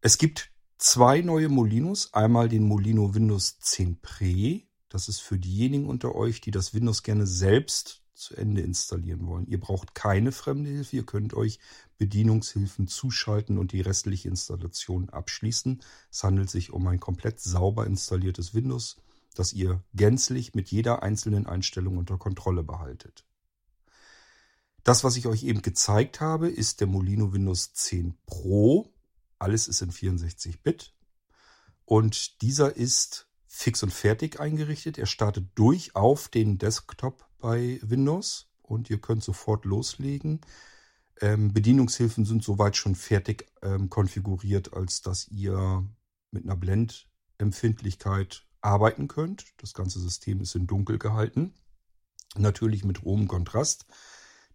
Es gibt zwei neue Molinos. Einmal den Molino Windows 10 Pre das ist für diejenigen unter euch, die das Windows gerne selbst zu Ende installieren wollen. Ihr braucht keine fremde Hilfe. Ihr könnt euch Bedienungshilfen zuschalten und die restliche Installation abschließen. Es handelt sich um ein komplett sauber installiertes Windows, das ihr gänzlich mit jeder einzelnen Einstellung unter Kontrolle behaltet. Das, was ich euch eben gezeigt habe, ist der Molino Windows 10 Pro. Alles ist in 64-Bit. Und dieser ist fix und fertig eingerichtet. Er startet durch auf den Desktop bei Windows und ihr könnt sofort loslegen. Ähm, Bedienungshilfen sind soweit schon fertig ähm, konfiguriert, als dass ihr mit einer Blendempfindlichkeit arbeiten könnt. Das ganze System ist in dunkel gehalten. Natürlich mit hohem Kontrast.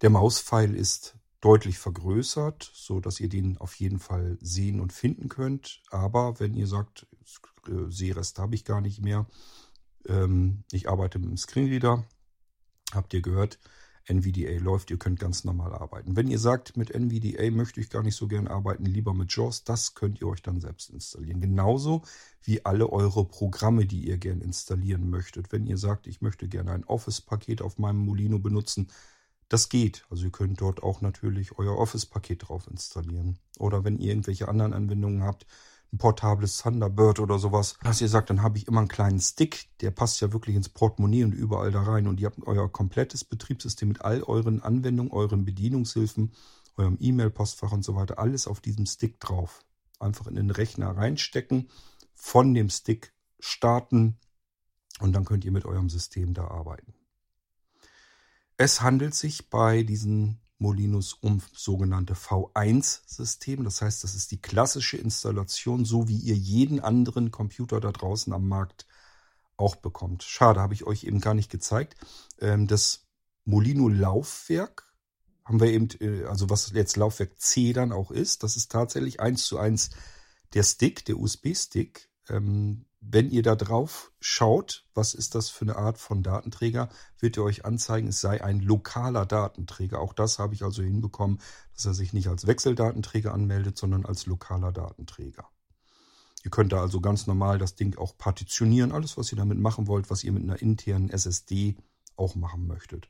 Der Mauspfeil ist deutlich vergrößert, so dass ihr den auf jeden Fall sehen und finden könnt. Aber wenn ihr sagt, äh, Sehrest habe ich gar nicht mehr. Ähm, ich arbeite mit dem Screenreader. Habt ihr gehört? NVDA läuft, ihr könnt ganz normal arbeiten. Wenn ihr sagt, mit NVDA möchte ich gar nicht so gern arbeiten, lieber mit JAWS, das könnt ihr euch dann selbst installieren. Genauso wie alle eure Programme, die ihr gern installieren möchtet. Wenn ihr sagt, ich möchte gerne ein Office-Paket auf meinem Molino benutzen, das geht. Also ihr könnt dort auch natürlich euer Office-Paket drauf installieren. Oder wenn ihr irgendwelche anderen Anwendungen habt, ein portables Thunderbird oder sowas, was ihr sagt, dann habe ich immer einen kleinen Stick, der passt ja wirklich ins Portemonnaie und überall da rein. Und ihr habt euer komplettes Betriebssystem mit all euren Anwendungen, euren Bedienungshilfen, eurem E-Mail-Postfach und so weiter, alles auf diesem Stick drauf. Einfach in den Rechner reinstecken, von dem Stick starten und dann könnt ihr mit eurem System da arbeiten. Es handelt sich bei diesen Molinos um sogenannte V1-System. Das heißt, das ist die klassische Installation, so wie ihr jeden anderen Computer da draußen am Markt auch bekommt. Schade, habe ich euch eben gar nicht gezeigt. Ähm, das Molino-Laufwerk haben wir eben, äh, also was jetzt Laufwerk C dann auch ist, das ist tatsächlich eins zu eins der Stick, der USB-Stick. Wenn ihr da drauf schaut, was ist das für eine Art von Datenträger, wird er euch anzeigen, es sei ein lokaler Datenträger. Auch das habe ich also hinbekommen, dass er sich nicht als Wechseldatenträger anmeldet, sondern als lokaler Datenträger. Ihr könnt da also ganz normal das Ding auch partitionieren, alles was ihr damit machen wollt, was ihr mit einer internen SSD auch machen möchtet.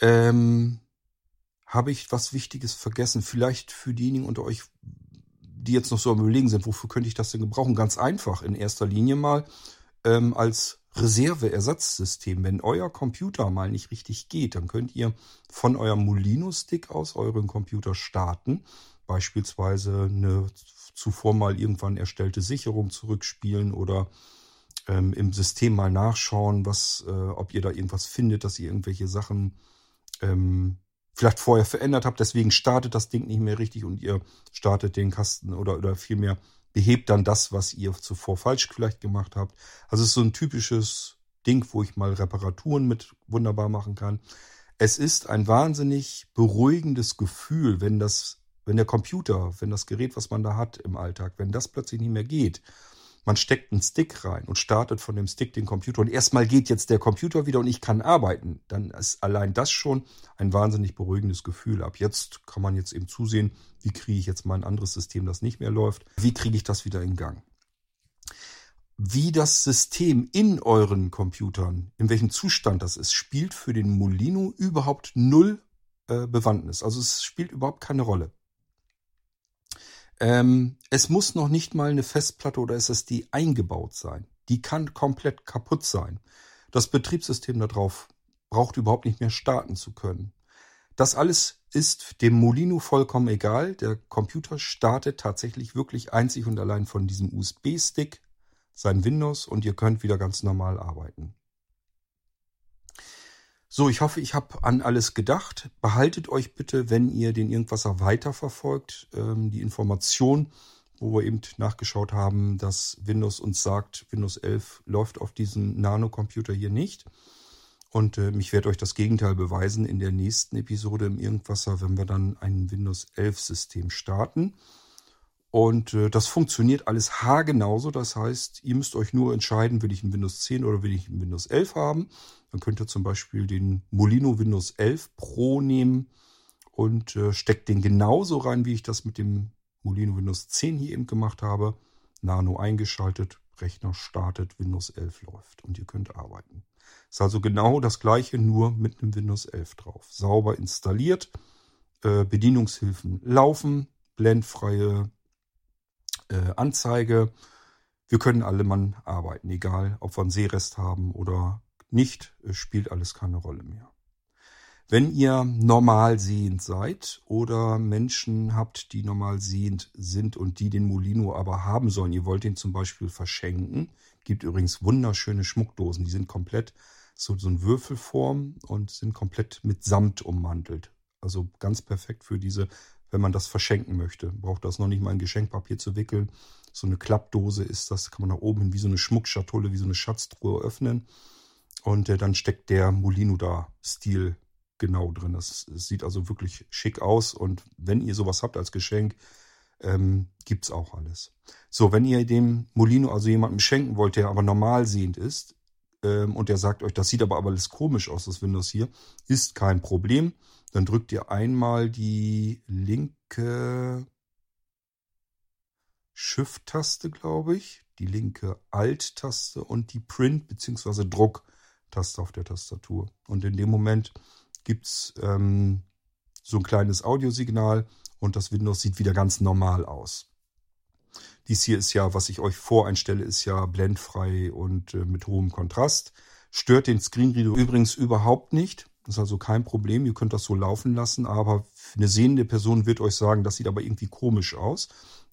Ähm, habe ich was Wichtiges vergessen? Vielleicht für diejenigen unter euch, die jetzt noch so am Überlegen sind, wofür könnte ich das denn gebrauchen? Ganz einfach, in erster Linie mal ähm, als Reserveersatzsystem. Wenn euer Computer mal nicht richtig geht, dann könnt ihr von eurem Molino-Stick aus euren Computer starten. Beispielsweise eine zuvor mal irgendwann erstellte Sicherung zurückspielen oder ähm, im System mal nachschauen, was, äh, ob ihr da irgendwas findet, dass ihr irgendwelche Sachen ähm, vielleicht vorher verändert habt, deswegen startet das Ding nicht mehr richtig und ihr startet den Kasten oder, oder vielmehr behebt dann das, was ihr zuvor falsch vielleicht gemacht habt. Also es ist so ein typisches Ding, wo ich mal Reparaturen mit wunderbar machen kann. Es ist ein wahnsinnig beruhigendes Gefühl, wenn das, wenn der Computer, wenn das Gerät, was man da hat im Alltag, wenn das plötzlich nicht mehr geht man steckt einen Stick rein und startet von dem Stick den Computer und erstmal geht jetzt der Computer wieder und ich kann arbeiten, dann ist allein das schon ein wahnsinnig beruhigendes Gefühl. Ab jetzt kann man jetzt eben zusehen, wie kriege ich jetzt mal ein anderes System, das nicht mehr läuft, wie kriege ich das wieder in Gang. Wie das System in euren Computern, in welchem Zustand das ist, spielt für den Molino überhaupt null äh, Bewandtnis. Also es spielt überhaupt keine Rolle. Ähm, es muss noch nicht mal eine Festplatte oder SSD eingebaut sein. Die kann komplett kaputt sein. Das Betriebssystem darauf braucht überhaupt nicht mehr starten zu können. Das alles ist dem Molino vollkommen egal. Der Computer startet tatsächlich wirklich einzig und allein von diesem USB-Stick sein Windows und ihr könnt wieder ganz normal arbeiten. So, ich hoffe, ich habe an alles gedacht. Behaltet euch bitte, wenn ihr den Irgendwasser weiterverfolgt, ähm, die Information, wo wir eben nachgeschaut haben, dass Windows uns sagt, Windows 11 läuft auf diesem Nano-Computer hier nicht. Und äh, ich werde euch das Gegenteil beweisen in der nächsten Episode im Irgendwasser, wenn wir dann ein Windows 11 System starten. Und äh, das funktioniert alles haargenauso. Das heißt, ihr müsst euch nur entscheiden, will ich ein Windows 10 oder will ich ein Windows 11 haben. Dann könnt ihr zum Beispiel den Molino Windows 11 Pro nehmen und äh, steckt den genauso rein, wie ich das mit dem Molino Windows 10 hier eben gemacht habe. Nano eingeschaltet, Rechner startet, Windows 11 läuft und ihr könnt arbeiten. Ist also genau das gleiche, nur mit einem Windows 11 drauf. Sauber installiert, äh, Bedienungshilfen laufen, blendfreie äh, Anzeige. Wir können alle Mann arbeiten, egal ob wir einen Sehrest haben oder nicht, spielt alles keine Rolle mehr. Wenn ihr normal sehend seid oder Menschen habt, die normal sehend sind und die den Molino aber haben sollen, ihr wollt ihn zum Beispiel verschenken, gibt übrigens wunderschöne Schmuckdosen, die sind komplett so, so eine Würfelform und sind komplett mit Samt ummantelt. Also ganz perfekt für diese, wenn man das verschenken möchte. Braucht das noch nicht mal in Geschenkpapier zu wickeln. So eine Klappdose ist das, kann man nach oben hin wie so eine Schmuckschatulle, wie so eine Schatztruhe öffnen und äh, dann steckt der Molino da Stil genau drin. Das, sieht also wirklich schick aus. Und wenn ihr sowas habt als Geschenk, ähm, gibt's auch alles. So, wenn ihr dem Molino also jemandem schenken wollt, der aber normal sehend ist, ähm, und der sagt euch, das sieht aber, alles komisch aus, das Windows hier, ist kein Problem. Dann drückt ihr einmal die linke Shift-Taste, glaube ich, die linke Alt-Taste und die Print- bzw. Druck- Taste auf der Tastatur. Und in dem Moment gibt's ähm, so ein kleines Audiosignal und das Windows sieht wieder ganz normal aus. Dies hier ist ja, was ich euch voreinstelle, ist ja blendfrei und äh, mit hohem Kontrast. Stört den Screenreader übrigens überhaupt nicht. Das ist also kein Problem. Ihr könnt das so laufen lassen, aber eine sehende Person wird euch sagen, das sieht aber irgendwie komisch aus.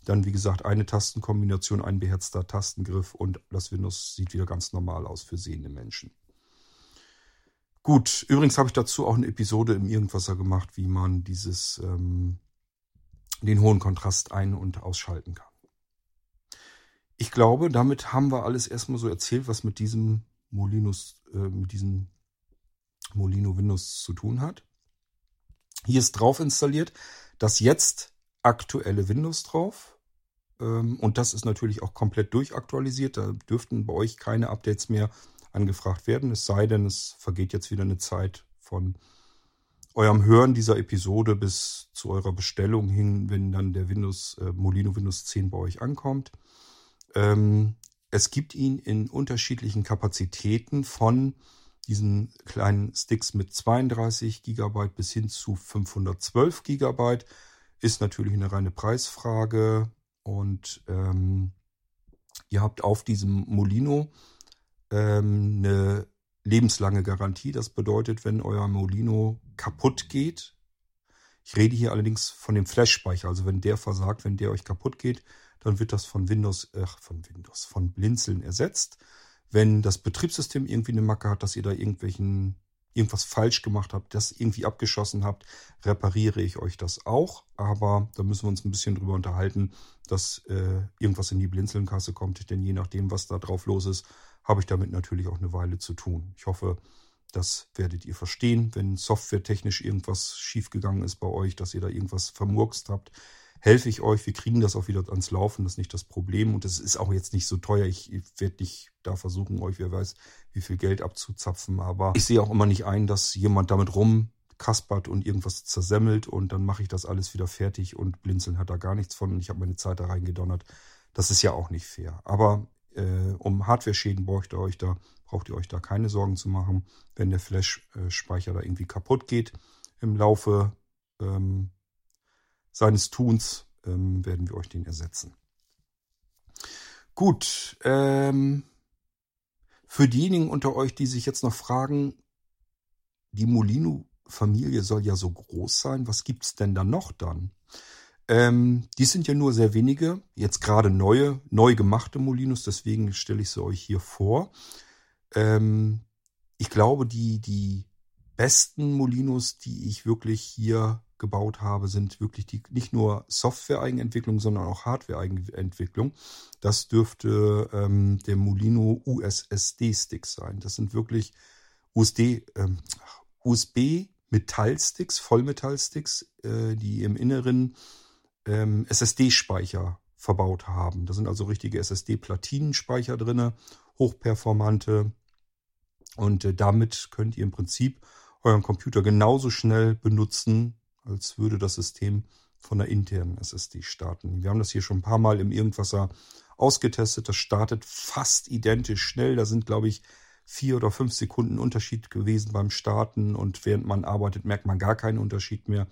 Dann, wie gesagt, eine Tastenkombination, ein beherzter Tastengriff und das Windows sieht wieder ganz normal aus für sehende Menschen. Gut, übrigens habe ich dazu auch eine Episode im Irgendwasser gemacht, wie man dieses, ähm, den hohen Kontrast ein- und ausschalten kann. Ich glaube, damit haben wir alles erstmal so erzählt, was mit diesem Molinos, äh, mit diesem Molino Windows zu tun hat. Hier ist drauf installiert das jetzt aktuelle Windows drauf. Ähm, und das ist natürlich auch komplett durchaktualisiert. Da dürften bei euch keine Updates mehr angefragt werden. Es sei denn, es vergeht jetzt wieder eine Zeit von eurem Hören dieser Episode bis zu eurer Bestellung hin, wenn dann der Windows äh, Molino Windows 10 bei euch ankommt. Ähm, es gibt ihn in unterschiedlichen Kapazitäten von diesen kleinen Sticks mit 32 GB bis hin zu 512 GB. Ist natürlich eine reine Preisfrage und ähm, ihr habt auf diesem Molino ähm, eine lebenslange Garantie. Das bedeutet, wenn euer Molino kaputt geht, ich rede hier allerdings von dem Flash-Speicher, also wenn der versagt, wenn der euch kaputt geht, dann wird das von Windows, äh, von Windows, von Blinzeln ersetzt. Wenn das Betriebssystem irgendwie eine Macke hat, dass ihr da irgendwelchen irgendwas falsch gemacht habt, das irgendwie abgeschossen habt, repariere ich euch das auch. Aber da müssen wir uns ein bisschen drüber unterhalten, dass äh, irgendwas in die Blinzelnkasse kommt. Denn je nachdem, was da drauf los ist, habe ich damit natürlich auch eine Weile zu tun. Ich hoffe, das werdet ihr verstehen, wenn softwaretechnisch irgendwas schiefgegangen ist bei euch, dass ihr da irgendwas vermurkst habt. Helfe ich euch, wir kriegen das auch wieder ans Laufen, das ist nicht das Problem und es ist auch jetzt nicht so teuer. Ich werde nicht da versuchen, euch, wer weiß, wie viel Geld abzuzapfen, aber ich sehe auch immer nicht ein, dass jemand damit rumkaspert und irgendwas zersemmelt und dann mache ich das alles wieder fertig und Blinzeln hat da gar nichts von und ich habe meine Zeit da reingedonnert. Das ist ja auch nicht fair. Aber äh, um Hardware-Schäden braucht ihr euch da, braucht ihr euch da keine Sorgen zu machen, wenn der Flash-Speicher da irgendwie kaputt geht. Im Laufe ähm, seines Tuns ähm, werden wir euch den ersetzen. Gut, ähm, für diejenigen unter euch, die sich jetzt noch fragen, die Molino Familie soll ja so groß sein. Was gibt's denn da noch dann? Ähm, die sind ja nur sehr wenige, jetzt gerade neue, neu gemachte Molinos, deswegen stelle ich sie euch hier vor. Ähm, ich glaube, die, die besten Molinos, die ich wirklich hier gebaut habe, sind wirklich die nicht nur Software-Eigenentwicklung, sondern auch Hardware-Eigenentwicklung. Das dürfte ähm, der Molino USSD-Stick sein. Das sind wirklich USD, ähm, USB Metallsticks, Vollmetallsticks, äh, die im Inneren ähm, SSD-Speicher verbaut haben. Da sind also richtige SSD-Platinenspeicher drinne, hochperformante. Und äh, damit könnt ihr im Prinzip euren Computer genauso schnell benutzen, als würde das System von der internen SSD starten. Wir haben das hier schon ein paar Mal im Irgendwasser ausgetestet. Das startet fast identisch schnell. Da sind, glaube ich, vier oder fünf Sekunden Unterschied gewesen beim Starten und während man arbeitet, merkt man gar keinen Unterschied mehr.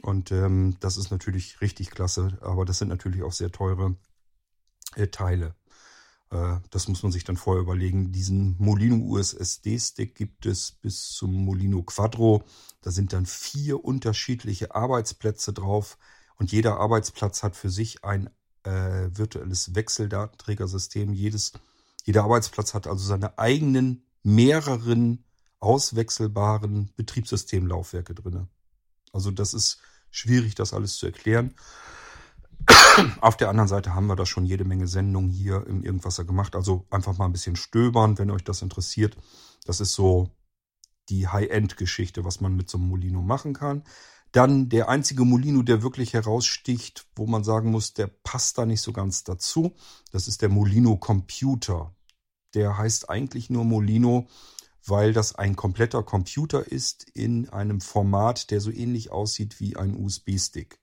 Und ähm, das ist natürlich richtig klasse, aber das sind natürlich auch sehr teure äh, Teile. Äh, das muss man sich dann vorher überlegen. Diesen Molino USSD-Stick gibt es bis zum Molino Quadro. Da sind dann vier unterschiedliche Arbeitsplätze drauf und jeder Arbeitsplatz hat für sich ein äh, virtuelles Wechseldatenträgersystem. Jedes, jeder Arbeitsplatz hat also seine eigenen mehreren auswechselbaren Betriebssystemlaufwerke drin. Also das ist schwierig, das alles zu erklären. Auf der anderen Seite haben wir da schon jede Menge Sendungen hier im Irgendwasser gemacht. Also einfach mal ein bisschen stöbern, wenn euch das interessiert. Das ist so die High-End-Geschichte, was man mit so einem Molino machen kann. Dann der einzige Molino, der wirklich heraussticht, wo man sagen muss, der passt da nicht so ganz dazu. Das ist der Molino Computer. Der heißt eigentlich nur Molino, weil das ein kompletter Computer ist in einem Format, der so ähnlich aussieht wie ein USB-Stick.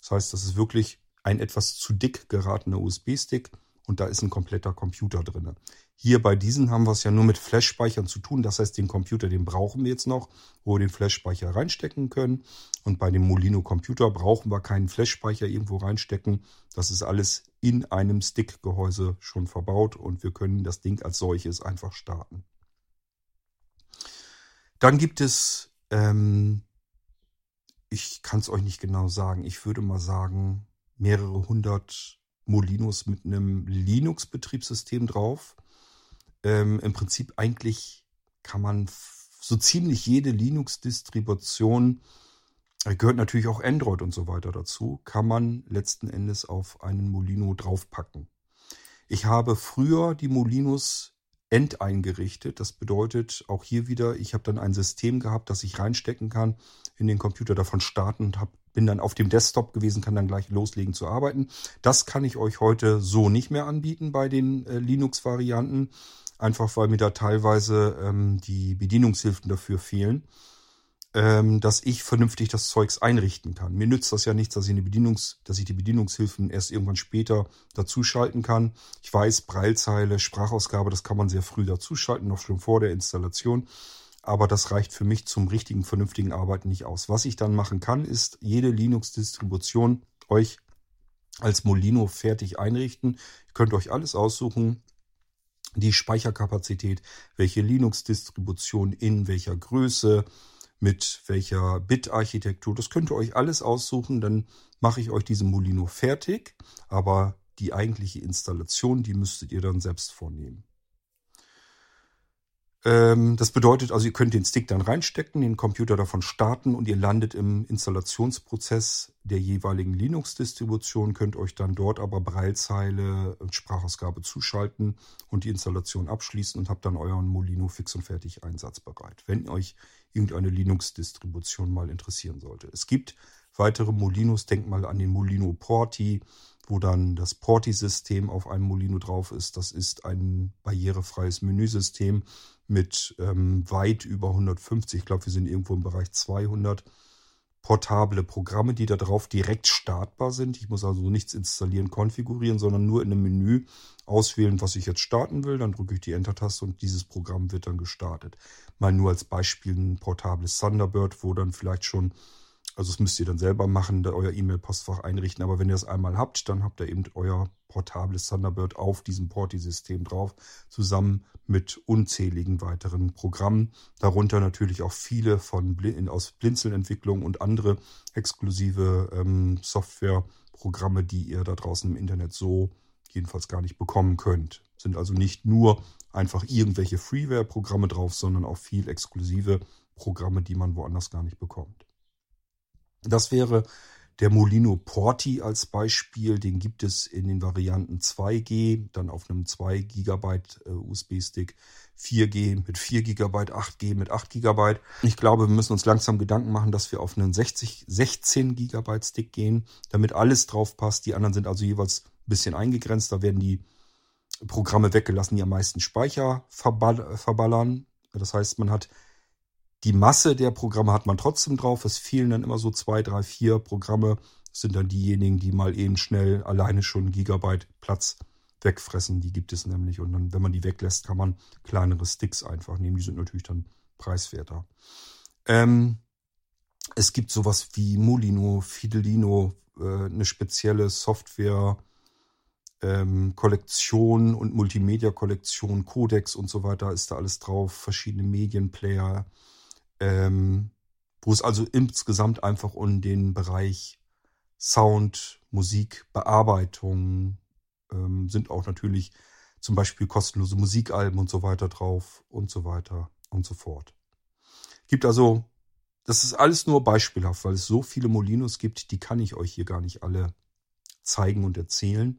Das heißt, das ist wirklich ein etwas zu dick geratener USB-Stick und da ist ein kompletter Computer drin. Hier bei diesen haben wir es ja nur mit Flash-Speichern zu tun. Das heißt, den Computer, den brauchen wir jetzt noch, wo wir den Flash-Speicher reinstecken können. Und bei dem Molino-Computer brauchen wir keinen Flash-Speicher irgendwo reinstecken. Das ist alles in einem Stick-Gehäuse schon verbaut und wir können das Ding als solches einfach starten. Dann gibt es, ähm, ich kann es euch nicht genau sagen, ich würde mal sagen, mehrere hundert Molinos mit einem Linux-Betriebssystem drauf. Ähm, Im Prinzip eigentlich kann man so ziemlich jede Linux-Distribution, äh, gehört natürlich auch Android und so weiter dazu, kann man letzten Endes auf einen Molino draufpacken. Ich habe früher die Molinos enteingerichtet. Das bedeutet auch hier wieder, ich habe dann ein System gehabt, das ich reinstecken kann, in den Computer davon starten und hab, bin dann auf dem Desktop gewesen, kann dann gleich loslegen zu arbeiten. Das kann ich euch heute so nicht mehr anbieten bei den äh, Linux-Varianten, einfach weil mir da teilweise ähm, die Bedienungshilfen dafür fehlen ähm, dass ich vernünftig das Zeugs einrichten kann. Mir nützt das ja nichts, dass ich, eine Bedienungs-, dass ich die Bedienungshilfen erst irgendwann später dazuschalten kann. Ich weiß, Breilzeile, Sprachausgabe, das kann man sehr früh dazuschalten, noch schon vor der Installation. Aber das reicht für mich zum richtigen, vernünftigen Arbeiten nicht aus. Was ich dann machen kann, ist jede Linux-Distribution euch als Molino fertig einrichten. Ihr könnt euch alles aussuchen, die Speicherkapazität, welche Linux-Distribution in welcher Größe, mit welcher Bit-Architektur. Das könnt ihr euch alles aussuchen, dann mache ich euch diesen Molino fertig, aber die eigentliche Installation, die müsstet ihr dann selbst vornehmen. Ähm, das bedeutet also, ihr könnt den Stick dann reinstecken, den Computer davon starten und ihr landet im Installationsprozess der jeweiligen Linux-Distribution, könnt euch dann dort aber Breilzeile und Sprachausgabe zuschalten und die Installation abschließen und habt dann euren Molino fix und fertig einsatzbereit. Wenn euch irgendeine Linux-Distribution mal interessieren sollte. Es gibt weitere Molinos, denkt mal an den Molino Porti, wo dann das Porti-System auf einem Molino drauf ist. Das ist ein barrierefreies Menüsystem mit ähm, weit über 150, ich glaube, wir sind irgendwo im Bereich 200 portable Programme, die da drauf direkt startbar sind. Ich muss also nichts installieren, konfigurieren, sondern nur in einem Menü auswählen, was ich jetzt starten will. Dann drücke ich die Enter-Taste und dieses Programm wird dann gestartet. Mal nur als Beispiel ein portables Thunderbird, wo dann vielleicht schon Also das müsst ihr dann selber machen, da euer E-Mail-Postfach einrichten. Aber wenn ihr es einmal habt, dann habt ihr eben euer portables Thunderbird auf diesem Porti-System drauf, zusammen mit unzähligen weiteren Programmen. Darunter natürlich auch viele von aus Blinzeln-Entwicklung und andere exklusive ähm, Softwareprogramme, die ihr da draußen im Internet so jedenfalls gar nicht bekommen könnt. Sind also nicht nur einfach irgendwelche Freeware-Programme drauf, sondern auch viel exklusive Programme, die man woanders gar nicht bekommt. Das wäre der Molino Porti als Beispiel. Den gibt es in den Varianten 2G, dann auf einem 2 GB äh, USB-Stick, 4G mit 4 GB, 8G mit 8 GB. Ich glaube, wir müssen uns langsam Gedanken machen, dass wir auf einen 60, 16 GB Stick gehen, damit alles drauf passt. Die anderen sind also jeweils ein bisschen eingegrenzt. Da werden die Programme weggelassen, die am meisten Speicher verballern. Das heißt, man hat die Masse der Programme hat man trotzdem drauf. Es fehlen dann immer so zwei, drei, vier Programme. Das sind dann diejenigen, die mal eben schnell alleine schon Gigabyte Platz wegfressen. Die gibt es nämlich. Und dann, wenn man die weglässt, kann man kleinere Sticks einfach nehmen. Die sind natürlich dann preiswerter. Ähm, es gibt sowas wie Molino, Fidelino, äh, eine spezielle Software, ähm, Kollektion und Multimedia-Kollektion, Codex und so weiter ist da alles drauf, verschiedene Medienplayer, ähm, wo es also insgesamt einfach um den Bereich Sound, Musik, Bearbeitung ähm, sind auch natürlich zum Beispiel kostenlose Musikalben und so weiter drauf und so weiter und so fort. Gibt also, das ist alles nur beispielhaft, weil es so viele Molinos gibt, die kann ich euch hier gar nicht alle zeigen und erzählen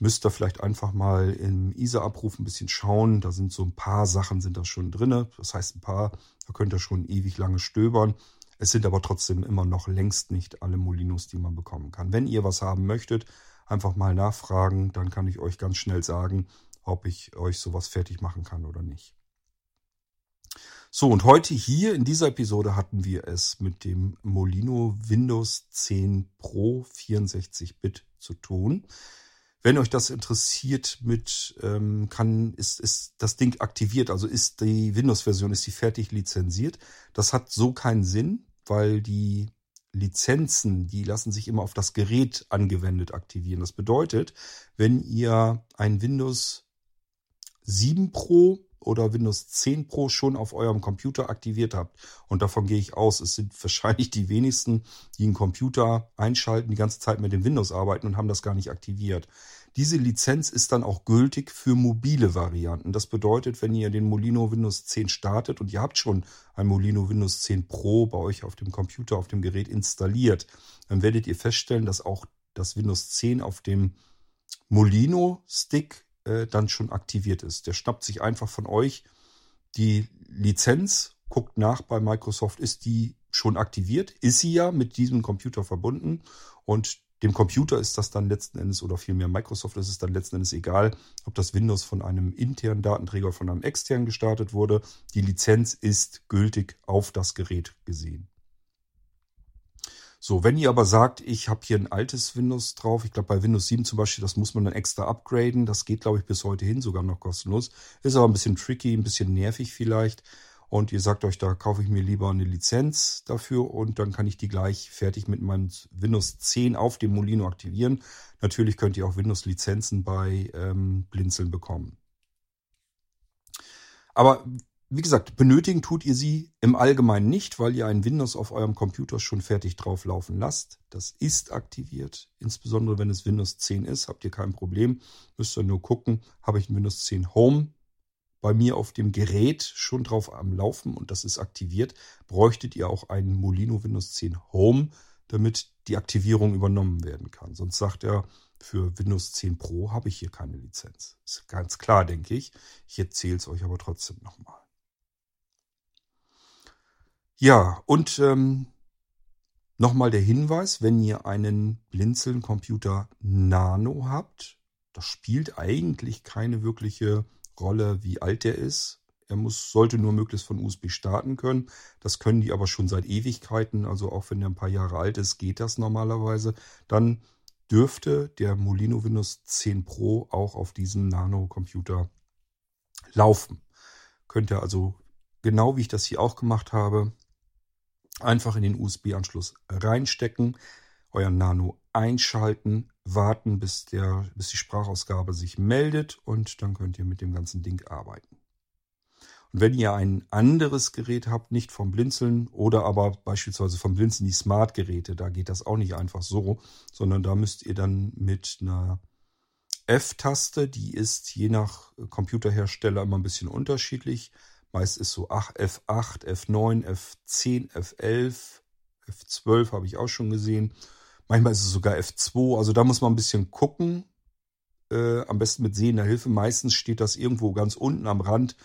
müsst ihr vielleicht einfach mal im ISA-Abruf ein bisschen schauen. Da sind so ein paar Sachen sind da schon drin. Das heißt ein paar, da könnt ihr schon ewig lange stöbern. Es sind aber trotzdem immer noch längst nicht alle Molinos, die man bekommen kann. Wenn ihr was haben möchtet, einfach mal nachfragen, dann kann ich euch ganz schnell sagen, ob ich euch sowas fertig machen kann oder nicht. So, und heute hier in dieser Episode hatten wir es mit dem Molino Windows 10 Pro 64-Bit zu tun. Wenn euch das interessiert, mit ähm, kann ist ist das Ding aktiviert, also ist die Windows-Version ist die fertig lizenziert. Das hat so keinen Sinn, weil die Lizenzen, die lassen sich immer auf das Gerät angewendet aktivieren. Das bedeutet, wenn ihr ein Windows 7 Pro oder Windows 10 Pro schon auf eurem Computer aktiviert habt. Und davon gehe ich aus, es sind wahrscheinlich die wenigsten, die einen Computer einschalten, die ganze Zeit mit dem Windows arbeiten und haben das gar nicht aktiviert. Diese Lizenz ist dann auch gültig für mobile Varianten. Das bedeutet, wenn ihr den Molino Windows 10 startet und ihr habt schon ein Molino Windows 10 Pro bei euch auf dem Computer, auf dem Gerät installiert, dann werdet ihr feststellen, dass auch das Windows 10 auf dem Molino Stick äh, dann schon aktiviert ist. Der schnappt sich einfach von euch die Lizenz, guckt nach bei Microsoft, ist die schon aktiviert? Ist sie ja mit diesem Computer verbunden und dem Computer ist das dann letzten Endes oder vielmehr Microsoft ist es dann letzten Endes egal, ob das Windows von einem internen Datenträger von einem externen gestartet wurde. Die Lizenz ist gültig auf das Gerät gesehen. So, wenn ihr aber sagt, ich habe hier ein altes Windows drauf, ich glaube bei Windows 7 zum Beispiel, das muss man dann extra upgraden. Das geht, glaube ich, bis heute hin sogar noch kostenlos. Ist aber ein bisschen tricky, ein bisschen nervig vielleicht. Und ihr sagt euch, da kaufe ich mir lieber eine Lizenz dafür und dann kann ich die gleich fertig mit meinem Windows 10 auf dem Molino aktivieren. Natürlich könnt ihr auch Windows-Lizenzen bei ähm, Blinzeln bekommen. Aber wie gesagt, benötigen tut ihr sie im Allgemeinen nicht, weil ihr ein Windows auf eurem Computer schon fertig drauf laufen lasst. Das ist aktiviert. Insbesondere wenn es Windows 10 ist, habt ihr kein Problem. Müsst ihr nur gucken, habe ich ein Windows 10 Home bei mir auf dem Gerät schon drauf am Laufen und das ist aktiviert, bräuchtet ihr auch einen Molino Windows 10 Home, damit die Aktivierung übernommen werden kann. Sonst sagt er, für Windows 10 Pro habe ich hier keine Lizenz. Ist ganz klar, denke ich. Ich erzähle es euch aber trotzdem nochmal. Ja, und ähm, nochmal der Hinweis, wenn ihr einen Blinzeln-Computer Nano habt, das spielt eigentlich keine wirkliche Rolle, wie alt der ist. Er muss, sollte nur möglichst von USB starten können. Das können die aber schon seit Ewigkeiten. Also auch wenn er ein paar Jahre alt ist, geht das normalerweise. Dann dürfte der Molino Windows 10 Pro auch auf diesem Nano-Computer laufen. Könnt ihr also, genau wie ich das hier auch gemacht habe, Einfach in den USB-Anschluss reinstecken, euer Nano einschalten, warten, bis, der, bis die Sprachausgabe sich meldet und dann könnt ihr mit dem ganzen Ding arbeiten. Und wenn ihr ein anderes Gerät habt, nicht vom Blinzeln oder aber beispielsweise vom Blinzeln die Smart-Geräte, da geht das auch nicht einfach so, sondern da müsst ihr dann mit einer F-Taste, die ist je nach Computerhersteller immer ein bisschen unterschiedlich. Meist ist so F8, F9, F10, F11, F12 habe ich auch schon gesehen. Manchmal ist es sogar F2. Also da muss man ein bisschen gucken. Äh, am besten mit sehender Hilfe. Meistens steht das irgendwo ganz unten am Rand,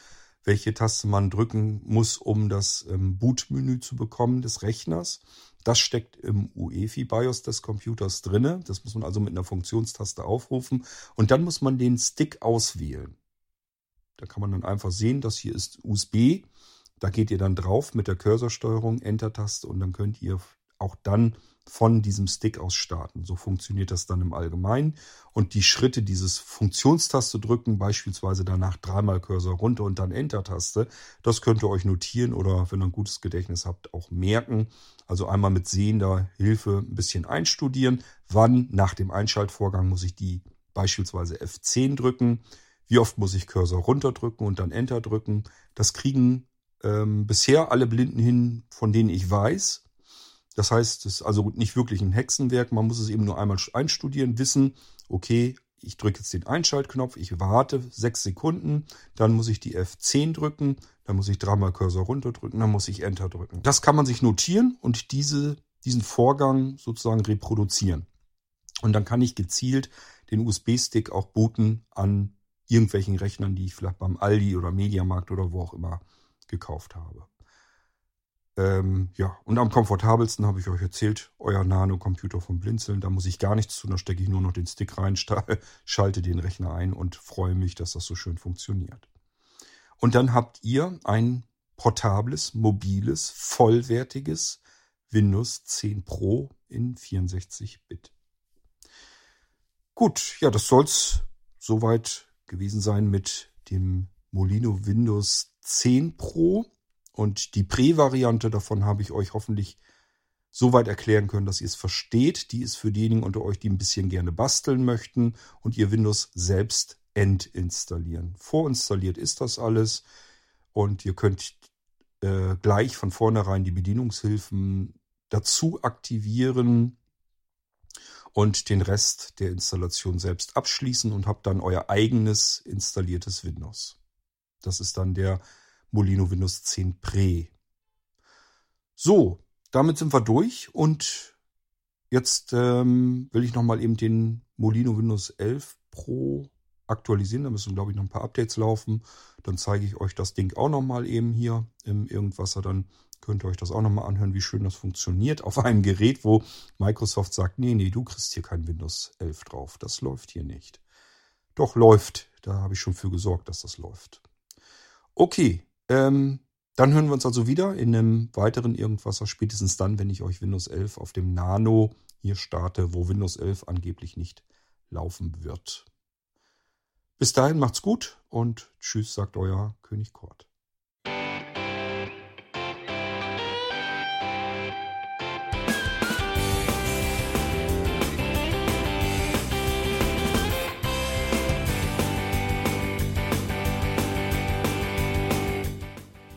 welche Taste man drücken muss, um das ähm, Bootmenü zu bekommen des Rechners. Das steckt im UEFI-BIOS des Computers drinne. Das muss man also mit einer Funktionstaste aufrufen. Und dann muss man den Stick auswählen. Da kann man dann einfach sehen, das hier ist USB. Da geht ihr dann drauf mit der Cursorsteuerung, Enter-Taste und dann könnt ihr auch dann von diesem Stick aus starten. So funktioniert das dann im Allgemeinen. Und die Schritte dieses Funktionstaste drücken, beispielsweise danach dreimal Cursor runter und dann Enter-Taste, das könnt ihr euch notieren oder wenn ihr ein gutes Gedächtnis habt, auch merken. Also einmal mit sehender Hilfe ein bisschen einstudieren. Wann nach dem Einschaltvorgang muss ich die beispielsweise F10 drücken? Wie oft muss ich Cursor runterdrücken und dann Enter drücken? Das kriegen ähm, bisher alle Blinden hin, von denen ich weiß. Das heißt, es ist also nicht wirklich ein Hexenwerk. Man muss es eben nur einmal einstudieren, wissen, okay, ich drücke jetzt den Einschaltknopf, ich warte sechs Sekunden, dann muss ich die F10 drücken, dann muss ich dreimal Cursor runterdrücken, dann muss ich Enter drücken. Das kann man sich notieren und diese, diesen Vorgang sozusagen reproduzieren. Und dann kann ich gezielt den USB-Stick auch booten an irgendwelchen Rechnern, die ich vielleicht beim Aldi oder Mediamarkt oder wo auch immer gekauft habe. Ähm, ja, und am komfortabelsten habe ich euch erzählt, euer Nano-Computer vom Blinzeln. Da muss ich gar nichts tun, da stecke ich nur noch den Stick rein, schalte den Rechner ein und freue mich, dass das so schön funktioniert. Und dann habt ihr ein portables, mobiles, vollwertiges Windows 10 Pro in 64-Bit. Gut, ja, das soll's soweit gewesen sein mit dem Molino Windows 10 Pro. Und die Pre-Variante davon habe ich euch hoffentlich soweit erklären können, dass ihr es versteht. Die ist für diejenigen unter euch, die ein bisschen gerne basteln möchten und ihr Windows selbst entinstallieren. Vorinstalliert ist das alles und ihr könnt äh, gleich von vornherein die Bedienungshilfen dazu aktivieren und den Rest der Installation selbst abschließen und habt dann euer eigenes installiertes Windows. Das ist dann der Molino Windows 10 Pre. So, damit sind wir durch und jetzt ähm, will ich nochmal eben den Molino Windows 11 Pro aktualisieren. Da müssen, glaube ich, noch ein paar Updates laufen. Dann zeige ich euch das Ding auch nochmal eben hier im Irgendwasser. Dann könnt ihr euch das auch nochmal anhören, wie schön das funktioniert. Auf einem Gerät, wo Microsoft sagt, nee, nee, du kriegst hier kein Windows 11 drauf. Das läuft hier nicht. Doch, läuft. Da habe ich schon für gesorgt, dass das läuft. Okay, ähm, dann hören wir uns also wieder in einem weiteren Irgendwasser, spätestens dann, wenn ich euch Windows 11 auf dem Nano hier starte, wo Windows 11 angeblich nicht laufen wird. Bis dahin macht's gut und tschüss, sagt euer König Kort.